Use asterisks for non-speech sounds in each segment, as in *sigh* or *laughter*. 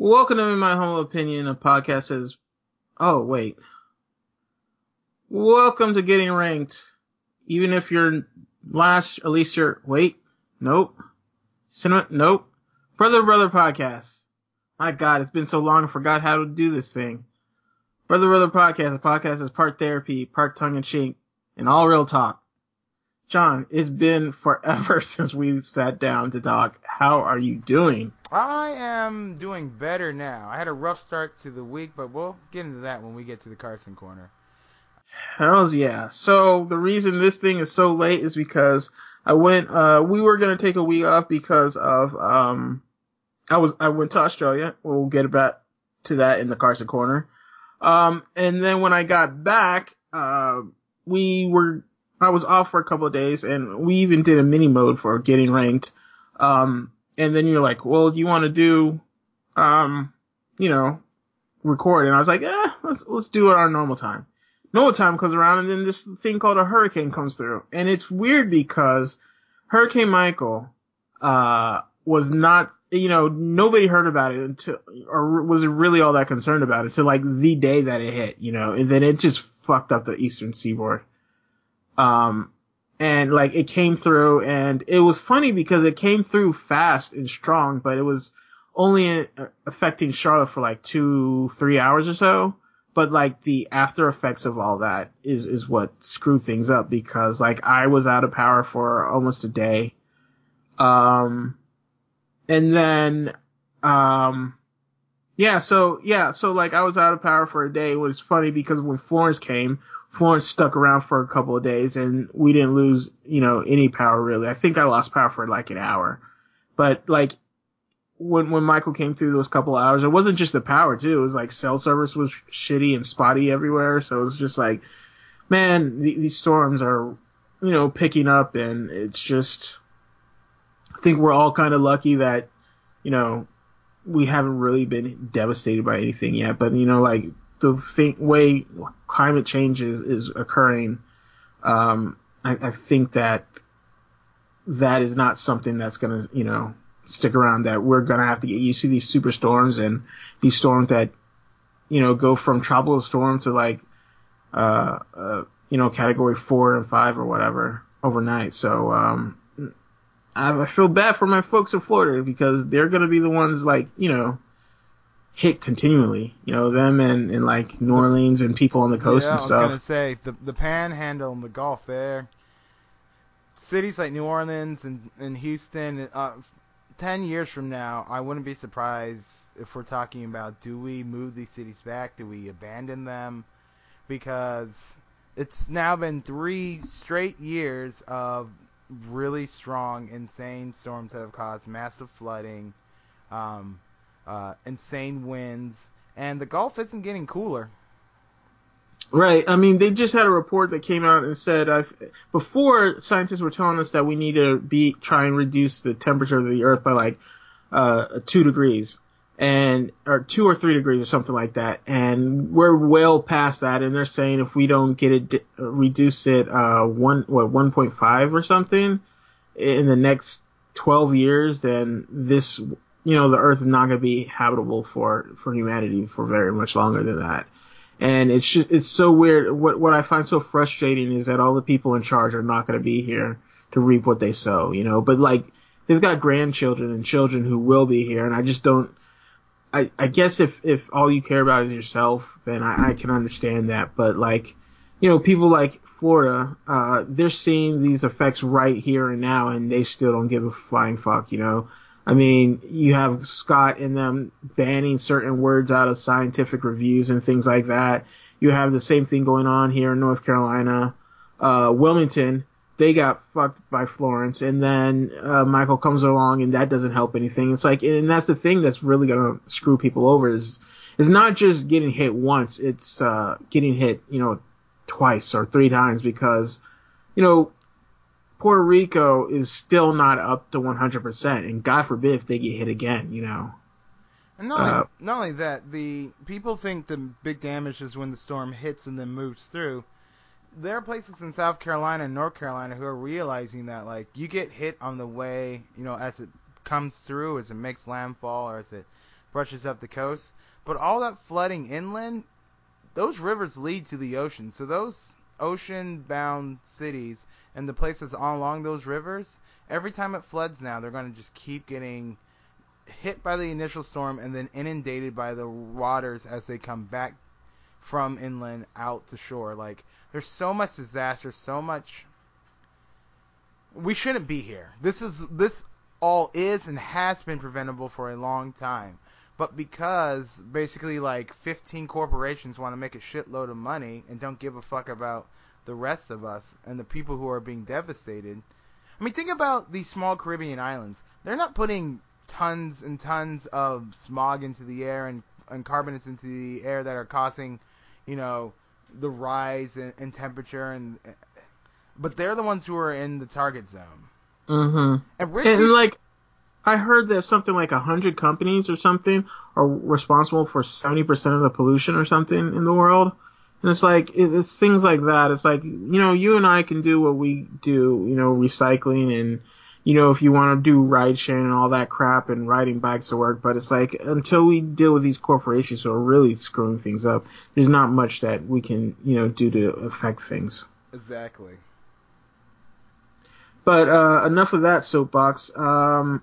Welcome to my humble opinion, a podcast that is. Oh wait. Welcome to getting ranked. Even if you're last, at least you're. Wait. Nope. Cinema. Nope. Brother Brother podcast. My God, it's been so long, I forgot how to do this thing. Brother Brother podcast. A podcast is part therapy, part tongue in cheek, and all real talk. John, it's been forever *laughs* since we sat down to talk. How are you doing? I am doing better now. I had a rough start to the week, but we'll get into that when we get to the Carson corner. Hells yeah. So the reason this thing is so late is because I went, uh, we were gonna take a week off because of, um, I was, I went to Australia. We'll get back to that in the Carson corner. Um, and then when I got back, uh, we were I was off for a couple of days and we even did a mini mode for getting ranked. Um, and then you're like, well, do you want to do, um, you know, record? And I was like, eh, let's, let's do it our normal time. Normal time comes around and then this thing called a hurricane comes through. And it's weird because Hurricane Michael, uh, was not, you know, nobody heard about it until, or was really all that concerned about it until like the day that it hit, you know, and then it just fucked up the eastern seaboard. Um, and like it came through and it was funny because it came through fast and strong, but it was only uh, affecting Charlotte for like two, three hours or so. But like the after effects of all that is, is what screwed things up because like I was out of power for almost a day. Um, and then, um, yeah, so, yeah, so like I was out of power for a day, which is funny because when Florence came, Florence stuck around for a couple of days and we didn't lose, you know, any power really. I think I lost power for like an hour. But like when when Michael came through those couple hours, it wasn't just the power too. It was like cell service was shitty and spotty everywhere. So it was just like, man, th- these storms are, you know, picking up and it's just, I think we're all kind of lucky that, you know, we haven't really been devastated by anything yet. But you know, like the thing, way climate change is, is occurring, um, I, I think that that is not something that's going to, you know, stick around that we're going to have to get used to these super storms and these storms that, you know, go from tropical storm to like, uh, uh, you know, category four and five or whatever overnight. So, um, I, I feel bad for my folks in Florida because they're going to be the ones like, you know, hit continually. You know, them and, and like New Orleans and people on the coast yeah, and stuff. I was gonna say the the Panhandle and the Gulf there. Cities like New Orleans and, and Houston. Uh, Ten years from now, I wouldn't be surprised if we're talking about do we move these cities back? Do we abandon them? Because it's now been three straight years of really strong, insane storms that have caused massive flooding. Um, uh, insane winds, and the Gulf isn't getting cooler. Right. I mean, they just had a report that came out and said uh, before scientists were telling us that we need to be try and reduce the temperature of the Earth by like uh, two degrees and or two or three degrees or something like that, and we're well past that. And they're saying if we don't get it reduce it uh one what one point five or something in the next twelve years, then this you know, the earth is not going to be habitable for, for humanity for very much longer than that. And it's just, it's so weird. What, what I find so frustrating is that all the people in charge are not going to be here to reap what they sow, you know, but like, they've got grandchildren and children who will be here. And I just don't, I, I guess if, if all you care about is yourself, then I, I can understand that. But like, you know, people like Florida, uh, they're seeing these effects right here and now and they still don't give a flying fuck, you know. I mean, you have Scott and them banning certain words out of scientific reviews and things like that. You have the same thing going on here in North Carolina. Uh, Wilmington, they got fucked by Florence, and then uh, Michael comes along, and that doesn't help anything. It's like, and that's the thing that's really gonna screw people over is is not just getting hit once, it's uh, getting hit, you know, twice or three times because, you know, Puerto Rico is still not up to 100%, and God forbid if they get hit again, you know. And not, uh, only, not only that, the people think the big damage is when the storm hits and then moves through. There are places in South Carolina and North Carolina who are realizing that, like, you get hit on the way, you know, as it comes through, as it makes landfall, or as it brushes up the coast. But all that flooding inland, those rivers lead to the ocean. So those ocean-bound cities and the places all along those rivers, every time it floods now, they're going to just keep getting hit by the initial storm and then inundated by the waters as they come back from inland out to shore. Like there's so much disaster, so much we shouldn't be here. This is this all is and has been preventable for a long time. But because basically like 15 corporations want to make a shitload of money and don't give a fuck about the rest of us and the people who are being devastated. I mean, think about these small Caribbean islands. They're not putting tons and tons of smog into the air and, and carbonates into the air that are causing, you know, the rise in, in temperature and but they're the ones who are in the target zone. Mm-hmm. And, And like, I heard that something like a hundred companies or something are responsible for seventy percent of the pollution or something in the world. And it's like it's things like that. It's like you know, you and I can do what we do, you know, recycling and you know, if you want to do ride sharing and all that crap and riding bikes to work, but it's like until we deal with these corporations who are really screwing things up, there's not much that we can, you know, do to affect things. exactly. But uh, enough of that soapbox. Um,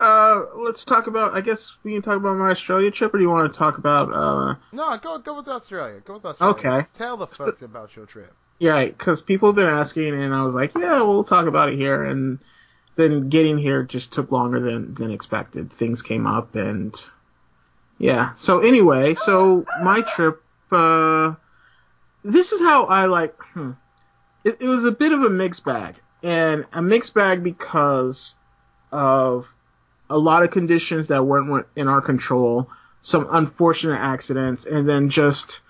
uh, let's talk about. I guess we can talk about my Australia trip, or do you want to talk about? Uh, No, go go with Australia. Go with Australia. Okay. Tell the So- folks about your trip. yeah, because people have been asking, and I was like, yeah, we'll talk about it here. And then getting here just took longer than than expected. Things came up, and yeah. So anyway, so my trip. Uh, this is how I like. Hmm, it, it was a bit of a mixed bag, and a mixed bag because of a lot of conditions that weren't in our control, some unfortunate accidents, and then just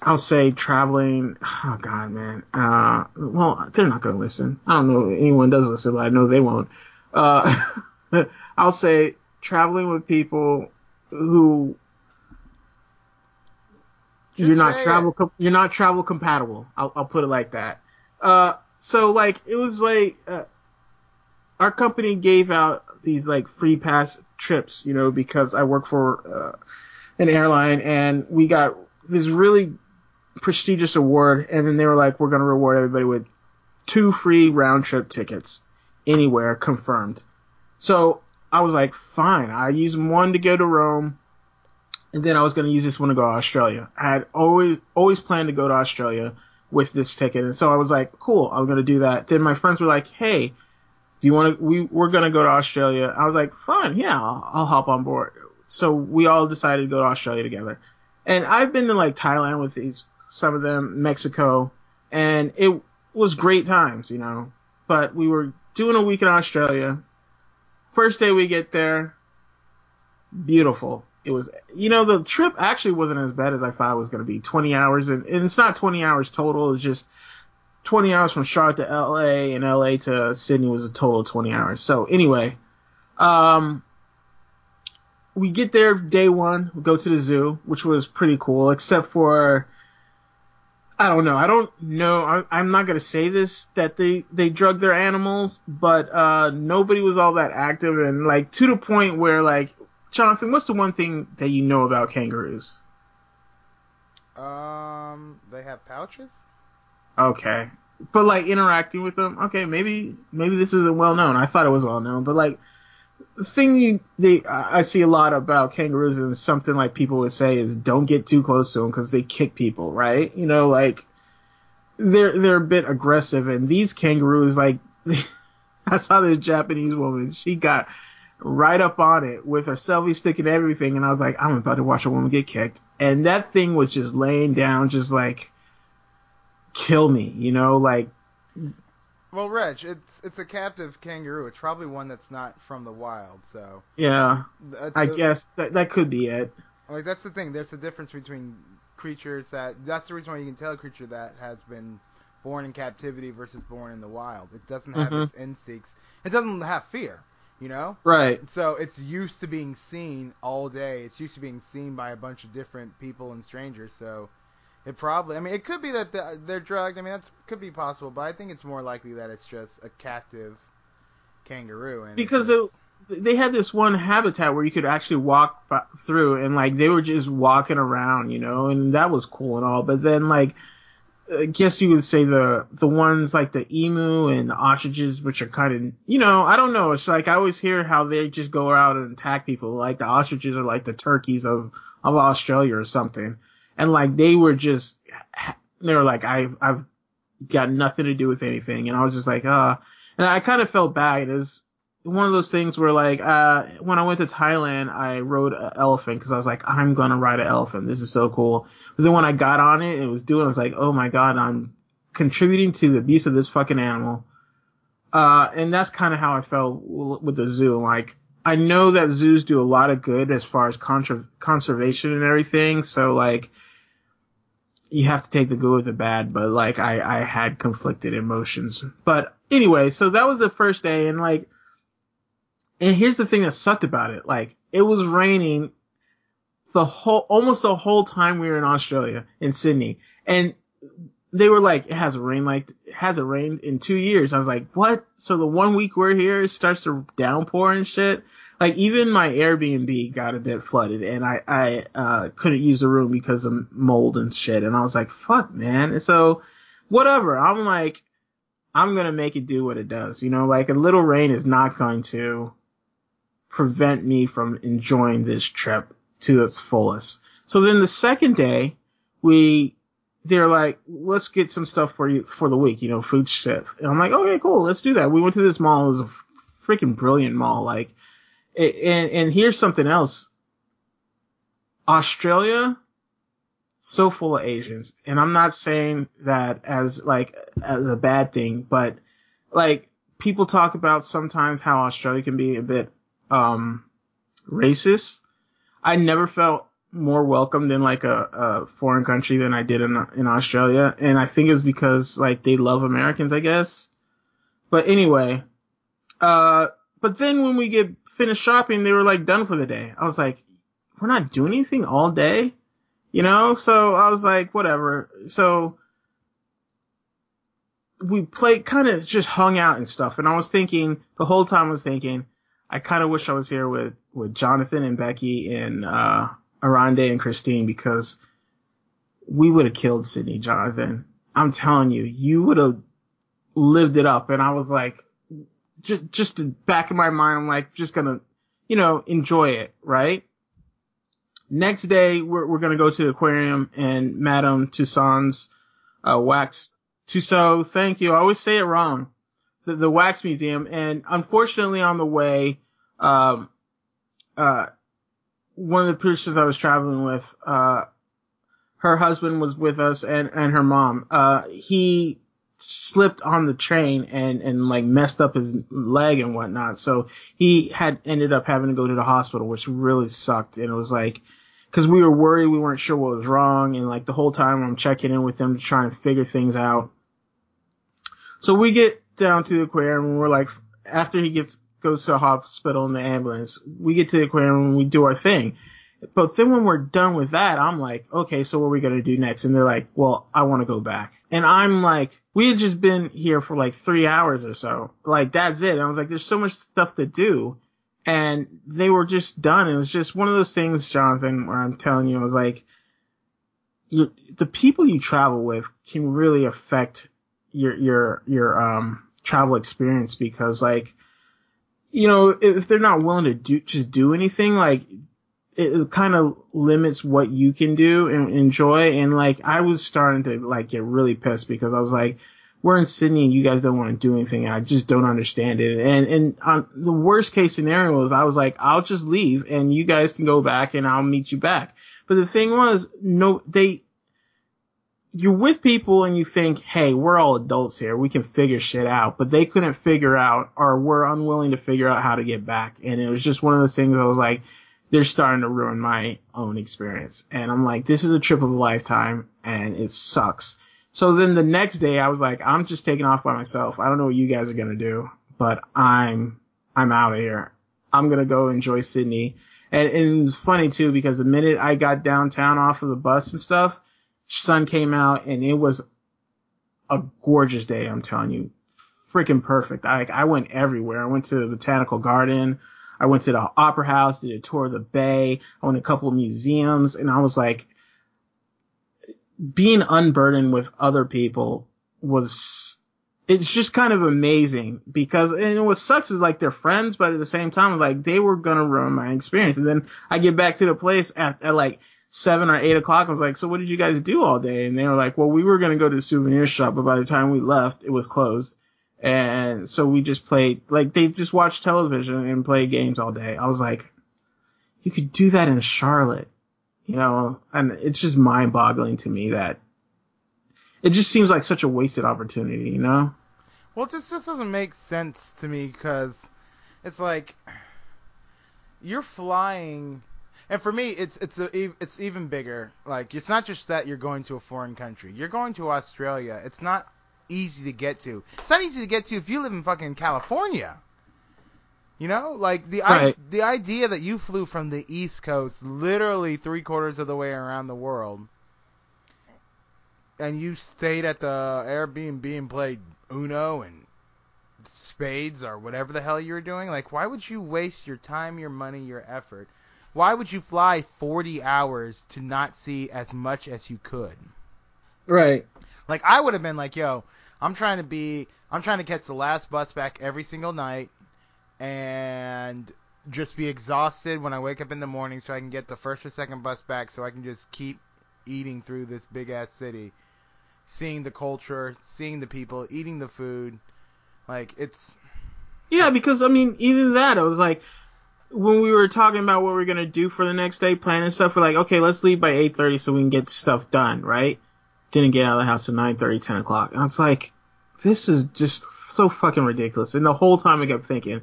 I'll say traveling. Oh God, man. Uh, well, they're not gonna listen. I don't know if anyone does listen, but I know they won't. Uh, *laughs* I'll say traveling with people who Just you're not travel com- you're not travel compatible. I'll, I'll put it like that. Uh, so like it was like uh, our company gave out these like free pass trips, you know, because I work for uh, an airline and we got this really prestigious award, and then they were like, we're gonna reward everybody with two free round trip tickets anywhere confirmed. So I was like, fine. I used one to go to Rome, and then I was gonna use this one to go to Australia. I had always always planned to go to Australia with this ticket, and so I was like, cool, I'm gonna do that. Then my friends were like, hey, do you want to? We we're gonna go to Australia. I was like, fine, yeah, I'll, I'll hop on board. So we all decided to go to Australia together. And I've been to like Thailand with these, some of them, Mexico, and it was great times, you know. But we were doing a week in Australia. First day we get there, beautiful. It was, you know, the trip actually wasn't as bad as I thought it was going to be. 20 hours, and, and it's not 20 hours total. It's just 20 hours from Charlotte to LA, and LA to Sydney was a total of 20 hours. So anyway, um, we get there day one, we go to the zoo, which was pretty cool, except for I don't know. I don't know. I, I'm not gonna say this that they they drug their animals, but uh, nobody was all that active and like to the point where like Jonathan, what's the one thing that you know about kangaroos? Um, they have pouches. Okay, but like interacting with them, okay, maybe maybe this isn't well known. I thought it was well known, but like the thing you they I see a lot about kangaroos and something like people would say is don't get too close to them because they kick people, right? You know, like they're they're a bit aggressive, and these kangaroos like *laughs* I saw this Japanese woman, she got right up on it with a selfie stick and everything, and I was like, I'm about to watch a woman get kicked, and that thing was just laying down, just like kill me, you know, like Well, Reg, it's it's a captive kangaroo. It's probably one that's not from the wild. So yeah, I the- guess that that could be it. like that's the thing. There's a difference between creatures that. That's the reason why you can tell a creature that has been born in captivity versus born in the wild. It doesn't have Mhm. its instincts. It doesn't have fear. You know. Right. So it's used to being seen all day. It's used to being seen by a bunch of different people and strangers. So it probably, I mean, it could be that the- they're drugged. I mean, that could be possible, but I think it's more likely that it's just a captive kangaroo. And Because just- they had this one habitat where you could actually walk through and like they were just walking around, you know, and that was cool and all. But then like, I guess you would say the, the ones like the emu and the ostriches, which are kind of, you know, I don't know. It's like I always hear how they just go out and attack people. Like the ostriches are like the turkeys of, of Australia or something. And like they were just, they were like, I, I've got nothing to do with anything. And I was just like, uh, and I kind of felt bad. It was, one of those things where like uh when I went to Thailand I rode an elephant because I was like I'm gonna ride an elephant. This is so cool. But then when I got on it and was doing I was like oh my god I'm contributing to the abuse of this fucking animal. Uh and that's kind of how I felt with the zoo. Like I know that zoos do a lot of good as far as contra- conservation and everything. So like you have to take the good with the bad but like I I had conflicted emotions but anyway so that was the first day and like and here's the thing that sucked about it. Like, it was raining the whole, almost the whole time we were in Australia, in Sydney. And they were like, it hasn't rained like, it hasn't rained in two years. I was like, what? So the one week we're here, it starts to downpour and shit. Like, even my Airbnb got a bit flooded and I, I, uh, couldn't use the room because of mold and shit. And I was like, fuck, man. And so, whatever. I'm like, I'm gonna make it do what it does. You know, like a little rain is not going to prevent me from enjoying this trip to its fullest. So then the second day, we, they're like, let's get some stuff for you for the week, you know, food stuff. And I'm like, okay, cool, let's do that. We went to this mall. It was a freaking brilliant mall. Like, and, and here's something else. Australia, so full of Asians. And I'm not saying that as like, as a bad thing, but like, people talk about sometimes how Australia can be a bit um, racist. I never felt more welcome than like a, a foreign country than I did in in Australia, and I think it's because like they love Americans, I guess. But anyway, uh, but then when we get finished shopping, they were like done for the day. I was like, we're not doing anything all day, you know? So I was like, whatever. So we played, kind of just hung out and stuff. And I was thinking, the whole time I was thinking, I kind of wish I was here with, with Jonathan and Becky and, uh, Arande and Christine because we would have killed Sydney, Jonathan. I'm telling you, you would have lived it up. And I was like, just, just to back in my mind, I'm like, just gonna, you know, enjoy it, right? Next day, we're, we're gonna go to the aquarium and Madame Tussauds, uh, wax. Tussaud, thank you. I always say it wrong. The, the wax museum. And unfortunately on the way, um, uh, one of the persons I was traveling with, uh, her husband was with us and, and her mom. Uh, he slipped on the train and, and like messed up his leg and whatnot. So he had ended up having to go to the hospital, which really sucked. And it was like, cause we were worried. We weren't sure what was wrong. And like the whole time I'm checking in with them to try and figure things out. So we get down to the aquarium and we're like, after he gets goes to a hospital in the ambulance. We get to the aquarium and we do our thing. But then when we're done with that, I'm like, okay, so what are we gonna do next? And they're like, well, I want to go back. And I'm like, we had just been here for like three hours or so. Like that's it. And I was like, there's so much stuff to do. And they were just done. It was just one of those things, Jonathan, where I'm telling you, I was like, the people you travel with can really affect your, your, your, um, travel experience because like, you know, if they're not willing to do, just do anything, like, it, kind of limits what you can do and enjoy. And like, I was starting to like get really pissed because I was like, we're in Sydney and you guys don't want to do anything. I just don't understand it. And, and the worst case scenario was I was like, I'll just leave and you guys can go back and I'll meet you back. But the thing was, no, they, you're with people and you think, hey, we're all adults here. We can figure shit out. But they couldn't figure out or were unwilling to figure out how to get back. And it was just one of those things I was like, they're starting to ruin my own experience. And I'm like, this is a trip of a lifetime and it sucks. So then the next day I was like, I'm just taking off by myself. I don't know what you guys are going to do, but I'm, I'm out of here. I'm going to go enjoy Sydney. And, and it was funny too because the minute I got downtown off of the bus and stuff, sun came out and it was a gorgeous day. I'm telling you, freaking perfect. I I went everywhere. I went to the botanical garden. I went to the opera house, did a tour of the bay, I went to a couple of museums, and I was like, being unburdened with other people was, it's just kind of amazing because, and what sucks is like they're friends, but at the same time, like they were gonna ruin my experience. And then I get back to the place at, at like seven or eight o'clock. I was like, so what did you guys do all day? And they were like, well, we were gonna go to the souvenir shop, but by the time we left, it was closed. And so we just played, like they just watched television and played games all day. I was like, you could do that in Charlotte, you know, and it's just mind boggling to me that it just seems like such a wasted opportunity, you know? Well, this just doesn't make sense to me because it's like you're flying, and for me, it's it's a, it's even bigger. Like it's not just that you're going to a foreign country. You're going to Australia. It's not easy to get to. It's not easy to get to if you live in fucking California. You know, like the Right. I, the idea that you flew from the East Coast, literally three quarters of the way around the world, and you stayed at the Airbnb and played Uno and spades or whatever the hell you were doing. Like, why would you waste your time, your money, your effort? Why would you fly 40 hours to not see as much as you could? Right. Like I would have been like, yo, I'm trying to be I'm trying to catch the last bus back every single night and just be exhausted when I wake up in the morning so I can get the first or second bus back so I can just keep eating through this big ass city. Seeing the culture, seeing the people, eating the food. Like it's Yeah, because I mean, even that, I was like, when we were talking about what we are gonna do for the next day, planning stuff, we're like, okay, let's leave by eight thirty so we can get stuff done, right? Didn't get out of the house at nine thirty, ten o'clock, and I was like, this is just so fucking ridiculous. And the whole time I kept thinking,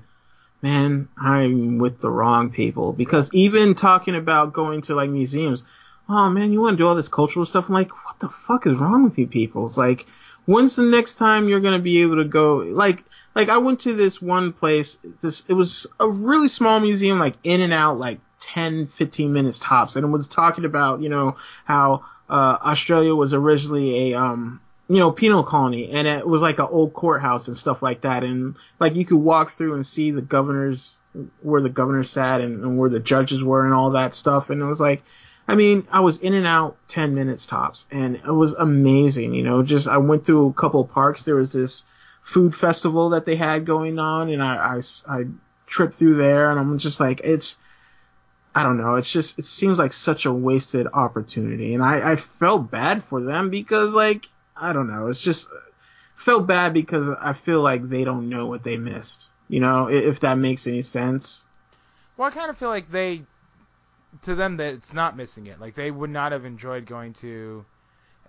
man, I'm with the wrong people because even talking about going to like museums, oh man, you want to do all this cultural stuff? I'm like, what the fuck is wrong with you people? It's like, when's the next time you're gonna be able to go? Like, like I went to this one place. This it was a really small museum, like in and out, like 10, 15 minutes tops, and it was talking about you know how uh, Australia was originally a um you know penal colony, and it was like an old courthouse and stuff like that, and like you could walk through and see the governors where the governor sat and, and where the judges were and all that stuff, and it was like. I mean, I was in and out 10 minutes tops and it was amazing, you know, just I went through a couple parks. There was this food festival that they had going on and I, I, I tripped through there and I'm just like, it's, I don't know. It's just, it seems like such a wasted opportunity. And I, I felt bad for them because like, I don't know. It's just felt bad because I feel like they don't know what they missed, you know, if that makes any sense. well, I kind of feel like they to them that it's not missing it. Like they would not have enjoyed going to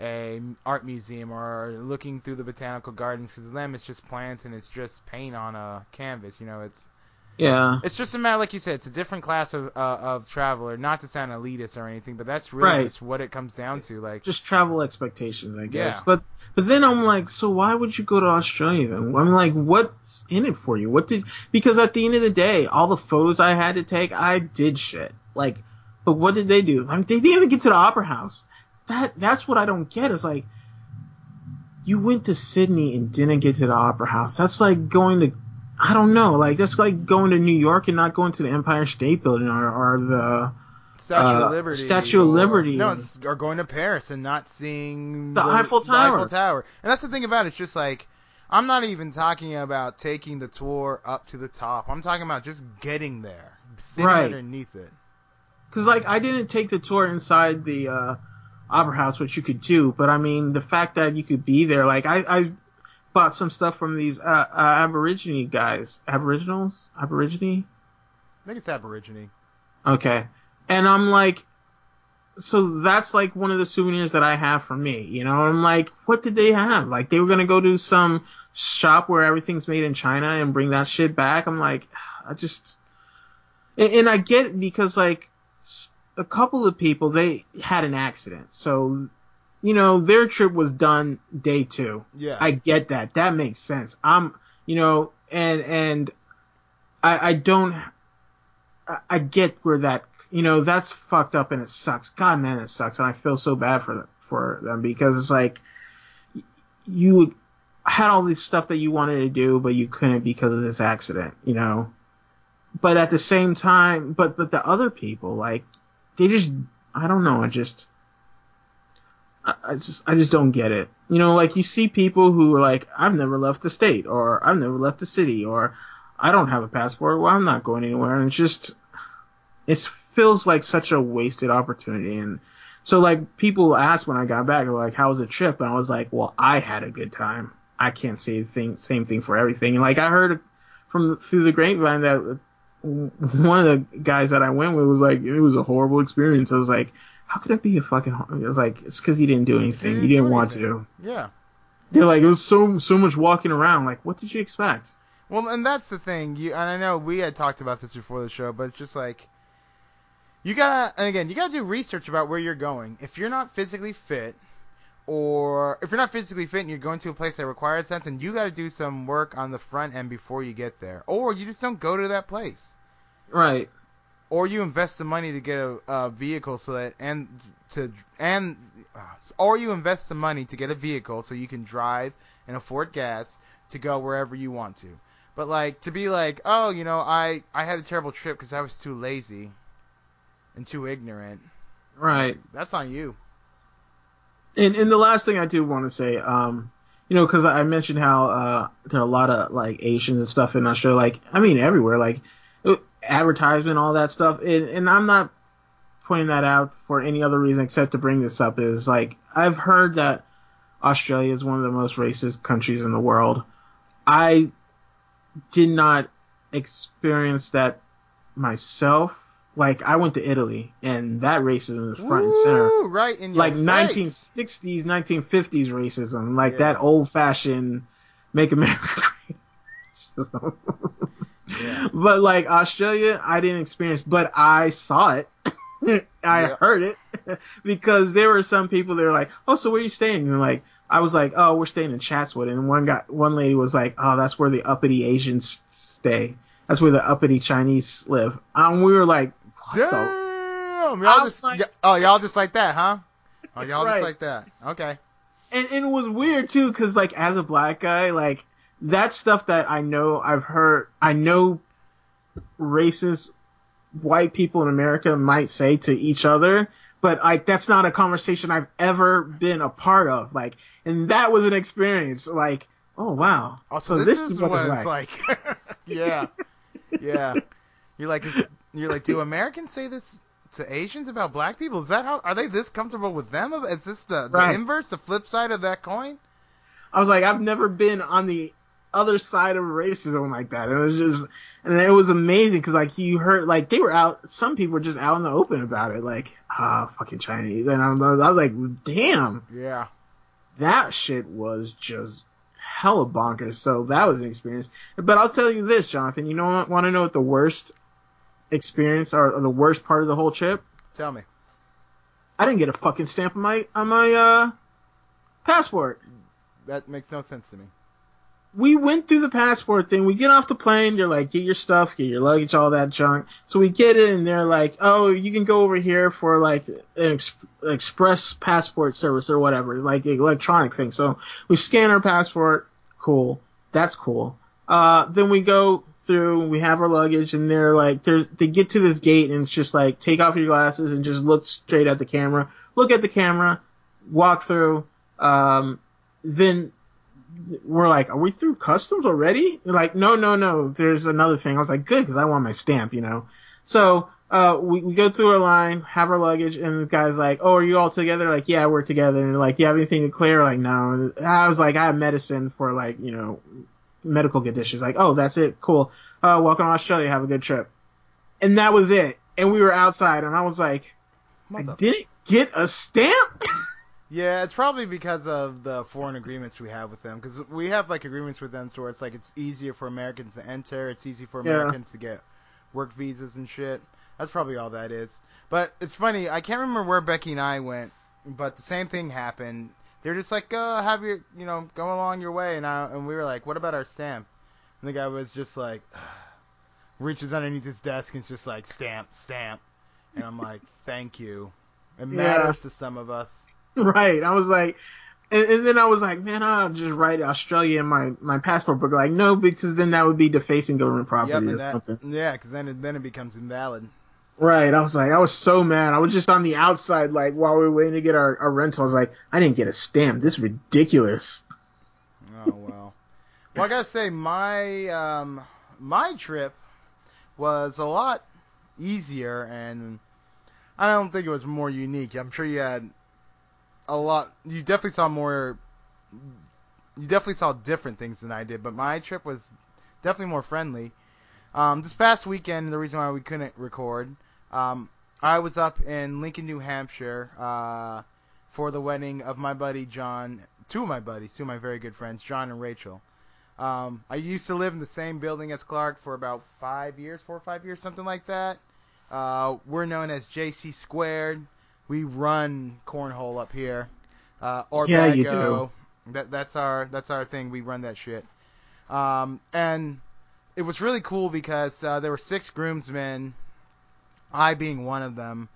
a art museum or looking through the botanical gardens because to them it's just plants and it's just paint on a canvas. You know, it's Yeah. it's just a matter, like you said, it's a different class of uh, of traveler. Not to sound elitist or anything, but that's really Right. just what it comes down to. Like, just travel expectations, I guess. Yeah. But but then I'm like, so why would you go to Australia then? I'm like, what's in it for you? What did because at the end of the day, all the photos I had to take, I did shit. Like, but what did they do? I mean, they didn't even get to the opera house. That that's what I don't get. Is like, you went to Sydney and didn't get to the opera house. That's like going to I don't know, like that's like going to New York and not going to the Empire State Building or, or the Statue Uh, of Liberty. Statue of or- Liberty. No, it's or going to Paris and not seeing The Eiffel Tower. Eiffel Tower. And that's the thing about it. It's just like I'm not even talking about taking the tour up to the top. I'm talking about just getting there, sitting Right. underneath it. Cause like I didn't take the tour inside the uh, opera house, which you could do, but I mean the fact that you could be there, like I, I bought some stuff from these uh, uh, Aborigine guys, Aboriginals, Aborigine. I think it's Aborigine. Okay, and I'm like, so that's like one of the souvenirs that I have for me, you know. I'm like, what did they have? Like they were gonna go to some shop where everything's made in China and bring that shit back. I'm like, I just, and, and I get it because like a couple of people they had an accident, so you know their trip was done day two. Yeah. I get that. That makes sense. I'm, you know, and and I I don't. I, I get where that, you know, that's fucked up and it sucks. God, man, it sucks, and I feel so bad for them for them because it's like you had all this stuff that you wanted to do, but you couldn't because of this accident, you know. but at the same time, but but the other people, like, they just, I don't know, I just, I, just, I just don't get it. You know, like you see people who are like, I've never left the state, or I've never left the city, or I don't have a passport, well, I'm not going anywhere, and it's just, it feels like such a wasted opportunity, and so like people asked when I got back, like, how was the trip? And I was like, well, I had a good time. I can't say the thing, same thing for everything. And like I heard from through the grapevine that one of the guys that I went with was like, it was a horrible experience. I was like, how could it be a fucking? It was like, it's because you didn't do anything. You didn't, want to. Yeah. They're like, it was so so much walking around. Like, what did you expect? Well, and that's the thing. You and I know we had talked about this before the show, but it's just like you gotta. And again, you gotta do research about where you're going. If you're not physically fit, or if you're not physically fit and you're going to a place that requires that, then you gotta do some work on the front end before you get there, or you just don't go to that place. Right. Or you invest some money to get a, a vehicle so that and to and uh, or you invest some money to get a vehicle so you can drive and afford gas to go wherever you want to. But like to be like, oh, you know, I I had a terrible trip because I was too lazy and too ignorant. Right. That's on you. And and the last thing I do want to say, um, you know, because I mentioned how uh there are a lot of like Asians and stuff in Australia, like I mean everywhere, like advertisement, all that stuff. And, and I'm not pointing that out for any other reason except to bring this up. Is like I've heard that Australia is one of the most racist countries in the world. I did not experience that myself like I went to Italy and that racism is front and center. Right in your like face. 1960s, 1950s racism, like Yeah. that old fashioned make America *laughs* great racism. *laughs* Yeah. *laughs* But like Australia, I didn't experience, but I saw it. *laughs* I Yeah. heard it *laughs* because there were some people that were like, "Oh, so where are you staying?" And like, I was like, "Oh, we're staying in Chatswood," and one got one lady was like, "Oh, that's where the uppity Asians stay. That's where the uppity Chinese live." And we were like, what the y'all just like- oh y'all just like that, huh? Oh y'all Right. just like that. Okay. and, and it was weird too because like as a black guy like that's stuff that i know i've heard i know racist white people in america might say to each other but like that's not a conversation i've ever been a part of like and that was an experience like oh wow Also, Oh, this, is what, it's it's like. *laughs* yeah, yeah. You're like, is, you're like, do Americans say this to Asians about black people? Is that how? Are they this comfortable with them? Is this the, the Right. inverse, the flip side of that coin? I was like, I've never been on the other side of racism like that. It was just, and it was amazing because like you heard, like they were out, some people were just out in the open about it, like, ah, fucking Chinese. And I was, I was like, damn, Yeah. that shit was just hella bonkers. So that was an experience. But I'll tell you this, Jonathan, you know, want to know what the worst experience or, or the worst part of the whole trip? Tell me. I didn't get a fucking stamp on my, on my, uh, passport. That makes no sense to me. We went through the passport thing. We get off the plane. They're like, get your stuff, get your luggage, all that junk. So we get it, and they're like, oh, you can go over here for like an ex- express passport service or whatever, like electronic thing. So we scan our passport. Cool. That's cool. Uh, then we go through, we have our luggage, and they're like, they're, they get to this gate, and it's just like, take off your glasses and just look straight at the camera. Look at the camera, walk through, um, then we're like, are we through customs already? They're like, no, no, no. There's another thing. I was like, good, because I want my stamp, you know. So uh, we we go through our line, have our luggage, and the guy's like, oh, are you all together? Like, yeah, we're together. And like, you have anything to clear? Like, no. And I was like, I have medicine for like, you know, medical conditions. Like, oh, that's it, cool. Uh, welcome to Australia. Have a good trip. And that was it. And we were outside, and I was like, I didn't get a stamp. *laughs* Yeah, it's probably because of the foreign agreements we have with them. Because we have like agreements with them, so it's like it's easier for Americans to enter. It's easy for Yeah. Americans to get work visas and shit. That's probably all that is. But it's funny. I can't remember where Becky and I went, but the same thing happened. They're just like, go have your, you know, go along your way, and I, and we were like, what about our stamp? And the guy was just like, *sighs* reaches underneath his desk and is just like, stamp, stamp. And I'm like, thank you. It Yeah. matters to some of us. *laughs* Right. I was like, And, and then I was like, man, I'll just write Australia in my, my passport book. Like, no, because then that would be defacing government property Yep, or that, something. yeah, because then it, then it becomes invalid. Right. I was like, I was so mad. I was just on the outside, like, while we were waiting to get our, our rental. I was like, I didn't get a stamp. This is ridiculous. Oh well. well, I gotta say my um my trip was a lot easier, and I don't think it was more unique. I'm sure you had a lot. You definitely saw more. You definitely saw different things than I did, but my trip was definitely more friendly. Um, this past weekend, the reason why we couldn't record, um, I was up in Lincoln, New Hampshire, uh, for the wedding of my buddy John, two of my buddies, two of my very good friends, John and Rachel. Um, I used to live in the same building as Clark for about five years, four or five years, something like that. Uh, we're known as JC Squared. We run cornhole up here. Uh, or Yeah, you Bago. That that's our that's our thing. We run that shit. Um, and it was really cool because uh, there were six groomsmen, I being one of them,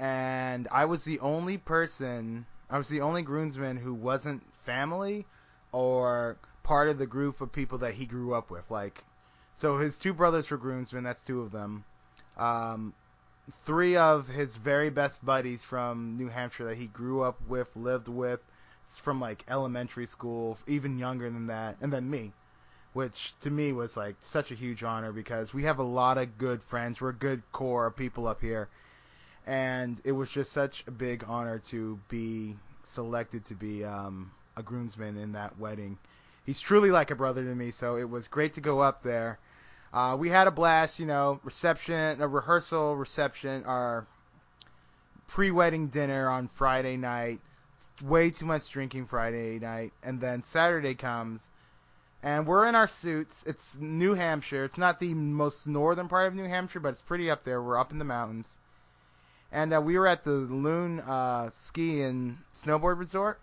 and I was the only person. I was the only groomsman who wasn't family or part of the group of people that he grew up with. Like, so his two brothers were groomsmen. That's two of them. Um, three of his very best buddies from New Hampshire that he grew up with, lived with, from like elementary school, even younger than that, and then me, which to me was like such a huge honor because we have a lot of good friends. We're a good core of people up here, and it was just such a big honor to be selected to be um, a groomsman in that wedding. He's truly like a brother to me, so it was great to go up there. Uh, we had a blast, you know, reception, a rehearsal reception, our pre-wedding dinner on Friday night. Way too much drinking Friday night, and then Saturday comes, and we're in our suits. It's New Hampshire. It's not the most northern part of New Hampshire, but it's pretty up there. We're up in the mountains, and uh, we were at the Loon uh, Ski and Snowboard Resort,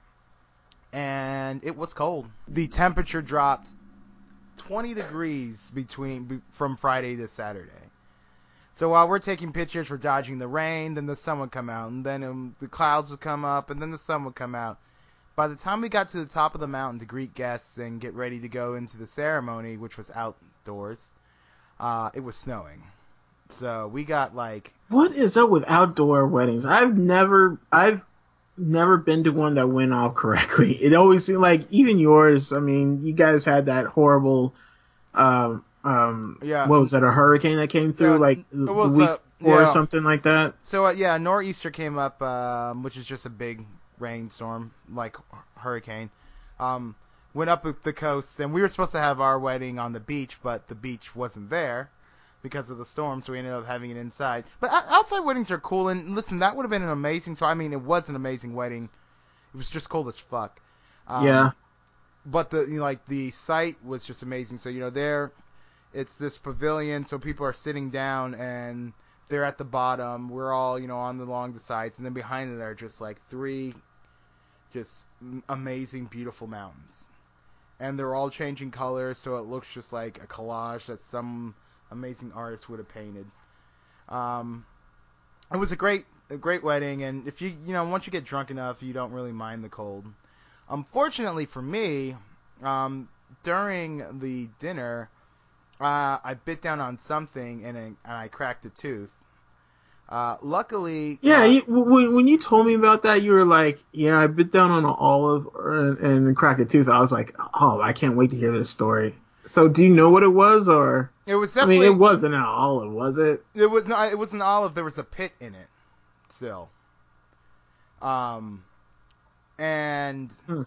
and it was cold. The temperature dropped 20 degrees between from Friday to Saturday. So while we're taking pictures, we're dodging the rain, then the sun would come out, and then um, the clouds would come up, and then the sun would come out. By the time we got to the top of the mountain to greet guests and get ready to go into the ceremony, which was outdoors, uh, it was snowing. So we got like What is up with outdoor weddings? I've never, I've never been to one that went off correctly. *laughs* It always seemed like even yours. I mean, you guys had that horrible, um, um, Yeah. what was that? A hurricane that came through Yeah, like the week uh, before or yeah. something like that. So uh, yeah, nor'easter came up, um, which is just a big rainstorm, like hurricane. Um, went up the coast, and we were supposed to have our wedding on the beach, but the beach wasn't there because of the storm, so we ended up having it inside. But outside weddings are cool, and listen, that would have been an amazing. So I mean, it was an amazing wedding. It was just cold as fuck. Um, yeah. but the you know, like the site was just amazing. So you know there, it's this pavilion, so people are sitting down and they're at the bottom. We're all you know on the along the sides, and then behind it there are just like three, just amazing, beautiful mountains, and they're all changing colors, so it looks just like a collage that some amazing artist would have painted. Um, it was a great, a great wedding, and if you you know once you get drunk enough, you don't really mind the cold. Unfortunately for me, um, during the dinner, uh, I bit down on something and, and I cracked a tooth. Uh, luckily, Yeah, uh, you, when when you told me about that, you were like, "Yeah, I bit down on an olive and, and cracked a tooth." I was like, "Oh, I can't wait to hear this story." So, do you know what it was, or it was definitely? I mean, it wasn't an olive, was it? it was not it was an olive. There was a pit in it still. Um, and Hmm.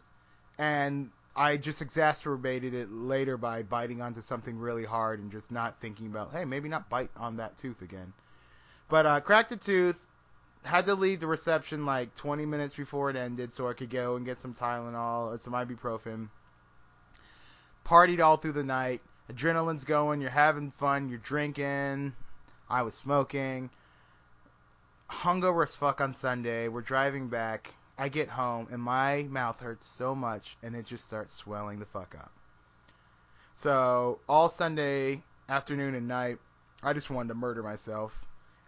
and I just exacerbated it later by biting onto something really hard and just not thinking about, hey, maybe not bite on that tooth again. But uh, cracked a tooth. Had to leave the reception like 20 minutes before it ended so I could go and get some Tylenol or some ibuprofen. Partied all through the night. Adrenaline's going. You're having fun. You're drinking. I was smoking. Hungover as fuck on Sunday. We're driving back. I get home and my mouth hurts so much and it just starts swelling the fuck up. So all Sunday afternoon and night, I just wanted to murder myself.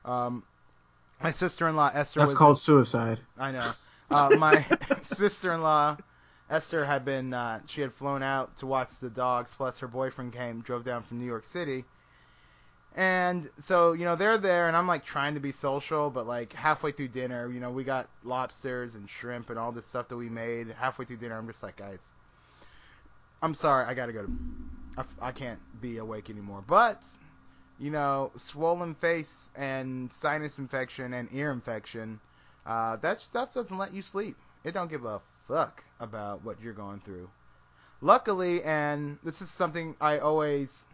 Um, my sister-in-law Esther That's called suicide. I know. Uh, my *laughs* sister-in-law Esther had been uh, she had flown out to watch the dogs. Plus her boyfriend came, drove down from New York City. And so, you know, they're there, and I'm like trying to be social, but like halfway through dinner, you know, we got lobsters and shrimp and all this stuff that we made. Halfway through dinner, I'm just like, guys, I'm sorry, I gotta go to, I, I can't be awake anymore. But, you know, swollen face and sinus infection and ear infection, uh, that stuff doesn't let you sleep. It don't give a fuck about what you're going through. Luckily, and this is something I always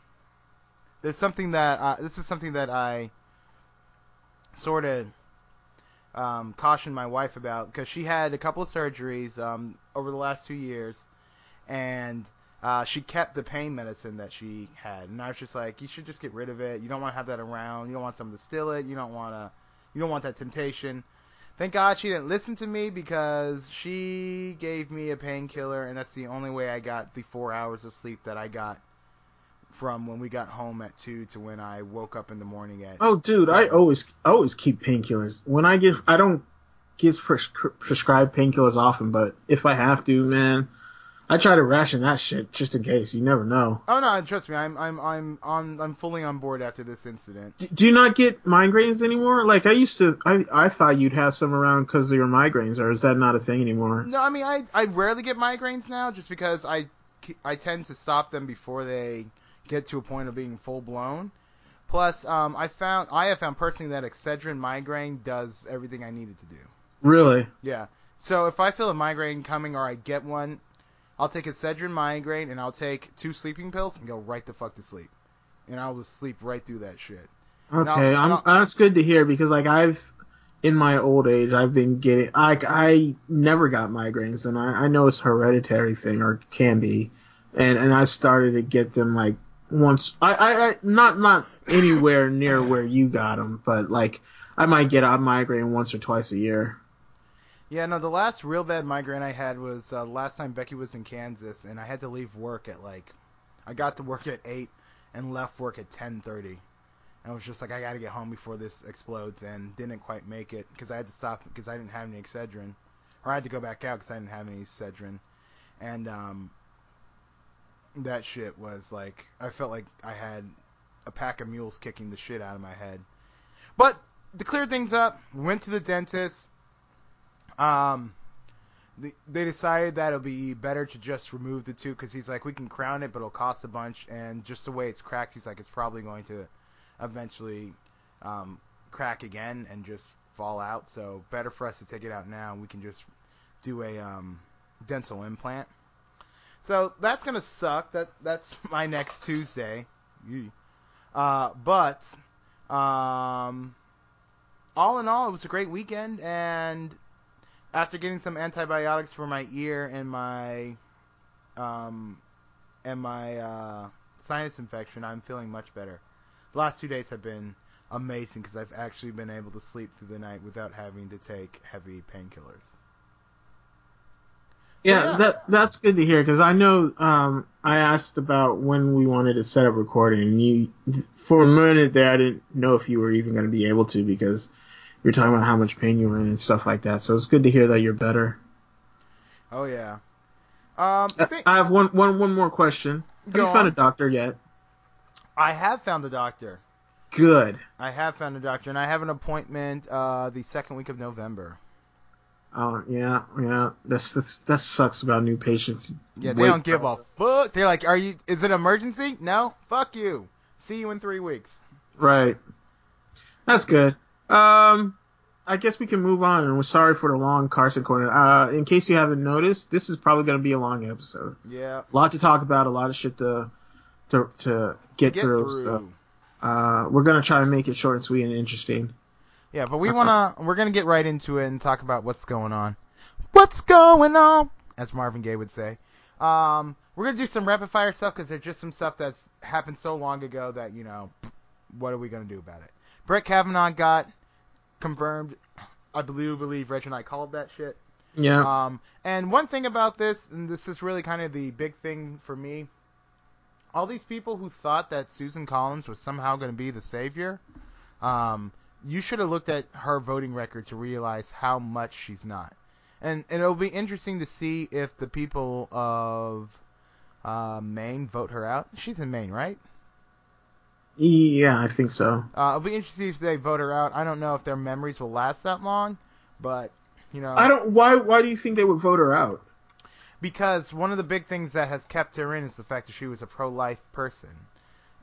there's something that uh, this is something that I sort of um, cautioned my wife about because she had a couple of surgeries um, over the last two years, and uh, she kept the pain medicine that she had, and I was just like, you should just get rid of it. You don't want to have that around. You don't want someone to steal it. You don't want to. You don't want that temptation. Thank God she didn't listen to me because she gave me a painkiller, and that's the only way I got the four hours of sleep that I got from when we got home at two to when I woke up in the morning at. Oh, dude, I always I always keep painkillers. When I get, I don't get pres- prescribed painkillers often, but if I have to, man, I try to ration that shit just in case. You never know. Oh no, trust me, I'm I'm I'm on I'm fully on board after this incident. D- do you not get migraines anymore? Like I used to, I I thought you'd have some around because of your migraines, or is that not a thing anymore? No, I mean I I rarely get migraines now, just because I I tend to stop them before they get to a point of being full blown. Plus, um, I found I have found personally that Excedrin migraine does everything I needed to do. Really? Yeah. So if I feel a migraine coming or I get one, I'll take Excedrin migraine and I'll take two sleeping pills and go right the fuck to sleep, and I'll just sleep right through that shit. Okay, I'm, that's good to hear because like I've in my old age I've been getting like I never got migraines and I, I know it's hereditary thing or can be, and and I started to get them like once. I, I, I not not anywhere near where you got them, but like I might get a migraine once or twice a year. Yeah, no, the last real bad migraine I had was uh, last time Becky was in Kansas, and I had to leave work at like, I got to work at eight and left work at ten thirty. And I was just like, I got to get home before this explodes, and didn't quite make it because I had to stop because I didn't have any Excedrin, or I had to go back out because I didn't have any Excedrin, and um, that shit was like I felt like I had a pack of mules kicking the shit out of my head. But to clear things up, went to the dentist. Um, the, they decided that it'll be better to just remove the tooth because he's like, we can crown it, but it'll cost a bunch. And just the way it's cracked, he's like, it's probably going to eventually um, crack again and just fall out. So better for us to take it out now, and we can just do a um, dental implant. So that's gonna suck. That that's *laughs* my next Tuesday. Uh, but um, all in all, it was a great weekend, and after getting some antibiotics for my ear and my um, and my uh, sinus infection, I'm feeling much better. The last two days have been amazing because I've actually been able to sleep through the night without having to take heavy painkillers. Yeah, yeah, that that's good to hear because I know um, I asked about when we wanted to set up recording, and you for a minute there I didn't know if you were even going to be able to because you were talking about how much pain you were in and stuff like that. So it's good to hear that you're better. Oh yeah. Um, I, think, I have one one one more question. Have you found on. a doctor yet? I have found a doctor. Good. I have found a doctor, and I have an appointment uh, the second week of November. Oh yeah, yeah. That's, that's that sucks about new patients. Yeah, they Wait don't give a fuck. They're like, "Are you? Is it an emergency? No. Fuck you. See you in three weeks." Right. That's good. Um, I guess we can move on. And we're sorry for the long Carson corner. Uh, in case you haven't noticed, this is probably going to be a long episode. Yeah. A lot to talk about. A lot of shit to to to get, to get through. through. So, uh, we're gonna try to make it short and sweet and interesting. Yeah, but we wanna we're gonna get right into it and talk about what's going on. What's going on? As Marvin Gaye would say. Um, we're gonna do some rapid fire stuff because there's just some stuff that's happened so long ago that you know, what are we gonna do about it? Brett Kavanaugh got confirmed. I believe believe Reg and I called that shit. Yeah. Um, and one thing about this, and this is really kind of the big thing for me, all these people who thought that Susan Collins was somehow going to be the savior, um, you should have looked at her voting record to realize how much she's not. and and it'll be interesting to see if the people of uh, Maine vote her out. She's in Maine, right? Yeah, I think so. Uh, it'll be interesting if they vote her out. I don't know if their memories will last that long, but you know, I don't. Why? Why do you think they would vote her out? because one of the big things that has kept her in is the fact that she was a pro-life person,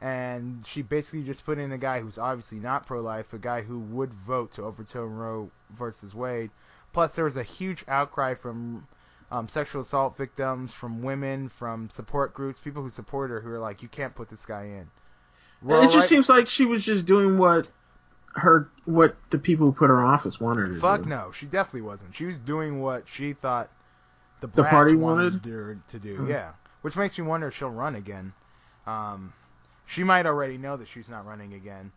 and she basically just put in a guy who's obviously not pro-life, a guy who would vote to overturn Roe versus Wade. Plus, there was a huge outcry from um, sexual assault victims, from women, from support groups, people who support her, who are like, "You can't put this guy in." Well, it just right- seems like she was just doing what her what the people who put her in office wanted her to Fuck do. no, she definitely wasn't. She was doing what she thought the, The brass party wanted, wanted? her to do. Hmm. Yeah, which makes me wonder if she'll run again. Um, she might already know that she's not running again.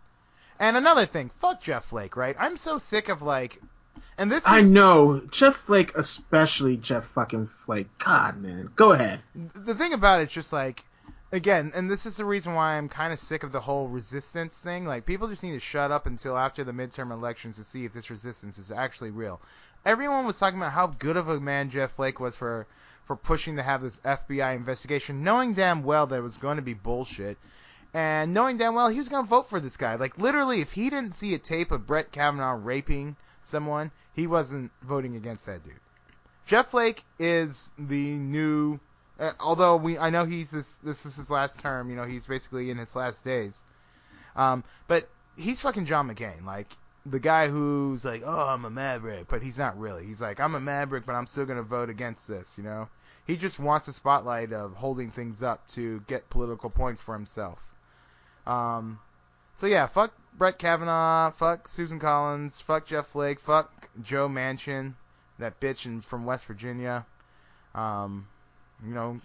And another thing, fuck Jeff Flake, right? I'm so sick of like, and this is I know Jeff Flake, especially Jeff fucking Flake. God, man, go ahead. the thing about it is just like again and this is the reason why i'm kind of sick of the whole resistance thing. Like people just need to shut up until after the midterm elections to see if this resistance is actually real. Everyone was talking about how good of a man jeff flake was for for pushing to have this fbi investigation knowing damn well that it was going to be bullshit and knowing damn well he was going to vote for this guy. Like literally if he didn't see a tape of brett kavanaugh raping someone he wasn't voting against that dude. Jeff flake is the new uh, although we, I know he's this, this is his last term. You know, he's basically in his last days. Um, but he's fucking John McCain, like the guy who's like, oh, I'm a maverick, but he's not really. He's like, I'm a maverick, but I'm still gonna vote against this. You know, he just wants the spotlight of holding things up to get political points for himself. Um, so yeah, fuck Brett Kavanaugh, fuck Susan Collins, fuck Jeff Flake, fuck Joe Manchin, that bitch in, from West Virginia. Um, you know,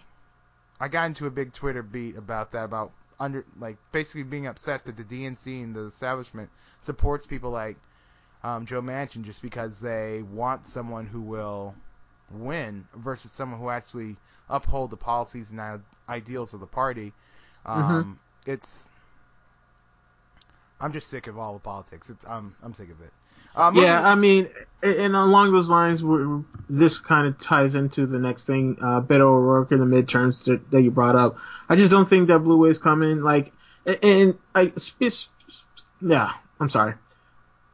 I got into a big Twitter beat about that, about under like basically being upset that the DNC and the establishment supports people like um, Joe Manchin just because they want someone who will win versus someone who actually uphold the policies and ideals of the party. Um, It's I'm just sick of all the politics. It's I'm I'm sick of it. Uh, Yeah, I mean, and along those lines, this kind of ties into the next thing, uh, Beto O'Rourke in the midterms that, that you brought up. I just don't think that blue wave's coming. Like, and I, yeah, I'm sorry.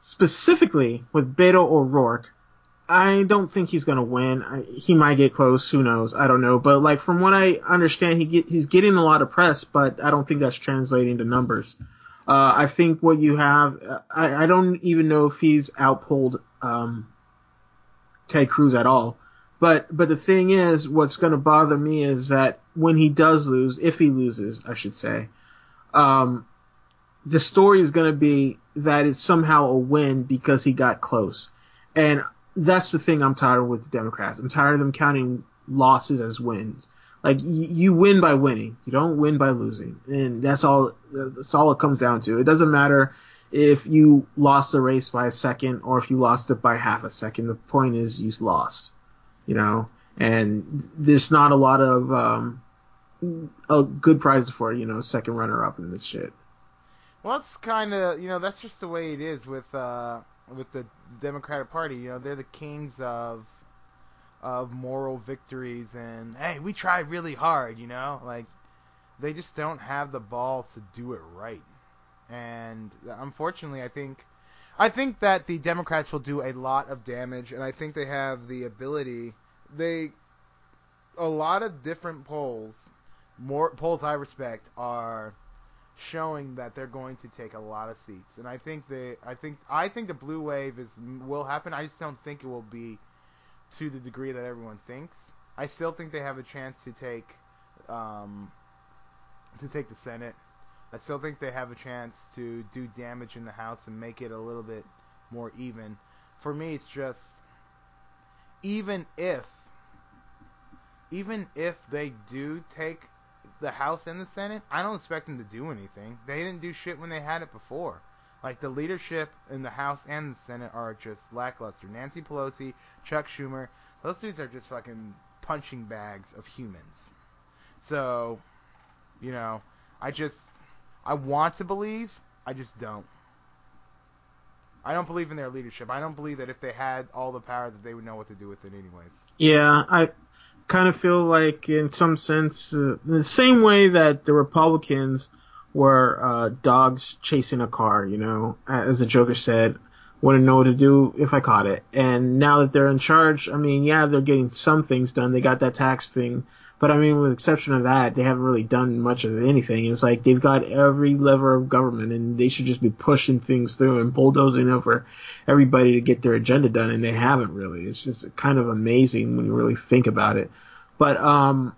Specifically with Beto O'Rourke, I don't think he's gonna win. I, he might get close, who knows? I don't know. But like from what I understand, he get he's getting a lot of press, but I don't think that's translating to numbers. Uh, I think what you have, uh, I, I don't even know if he's outpulled um, Ted Cruz at all. But but the thing is, what's going to bother me is that when he does lose, if he loses, I should say, um, the story is going to be that it's somehow a win because he got close, and that's the thing I'm tired of with the Democrats. I'm tired of them counting losses as wins. Like you, win by winning, you don't win by losing, and that's all. That's all it comes down to. It doesn't matter if you lost the race by a second or if you lost it by half a second. The point is you lost, you know. And there's not a lot of um, a good prize for you know second runner up in this shit. Well, it's kind of you know that's just the way it is with uh with the Democratic Party. You know, they're the kings of of moral victories, and hey, we tried really hard. You know, like they just don't have the balls to do it right. And unfortunately, I think I think that the Democrats will do a lot of damage, and I think they have the ability. They a lot of different polls, more polls I respect are showing that they're going to take a lot of seats, and I think they, I think, I think the blue wave is will happen. I just don't think it will be to the degree that everyone thinks. I still think they have a chance to take, um, to take the Senate. I still think they have a chance to do damage in the House and make it a little bit more even. For me, it's just even if, even if they do take the House and the Senate, I don't expect them to do anything. They didn't do shit when they had it before. Like the leadership in the House and the Senate are just lackluster. Nancy Pelosi, Chuck Schumer, those dudes are just fucking punching bags of humans. So, you know, I just I want to believe, I just don't. I don't believe in their leadership. I don't believe that if they had all the power that they would know what to do with it anyways. Yeah, I kind of feel like in some sense uh, the same way that the Republicans were uh, dogs chasing a car, you know, as the Joker said, wouldn't know what to do if I caught it. And now that they're in charge, I mean, yeah, they're getting some things done. They got that tax thing but I mean, with exception of that, they haven't really done much of anything. It's like they've got every lever of government and they should just be pushing things through and bulldozing over everybody to get their agenda done and they haven't really. It's just kind of amazing when you really think about it. But, um,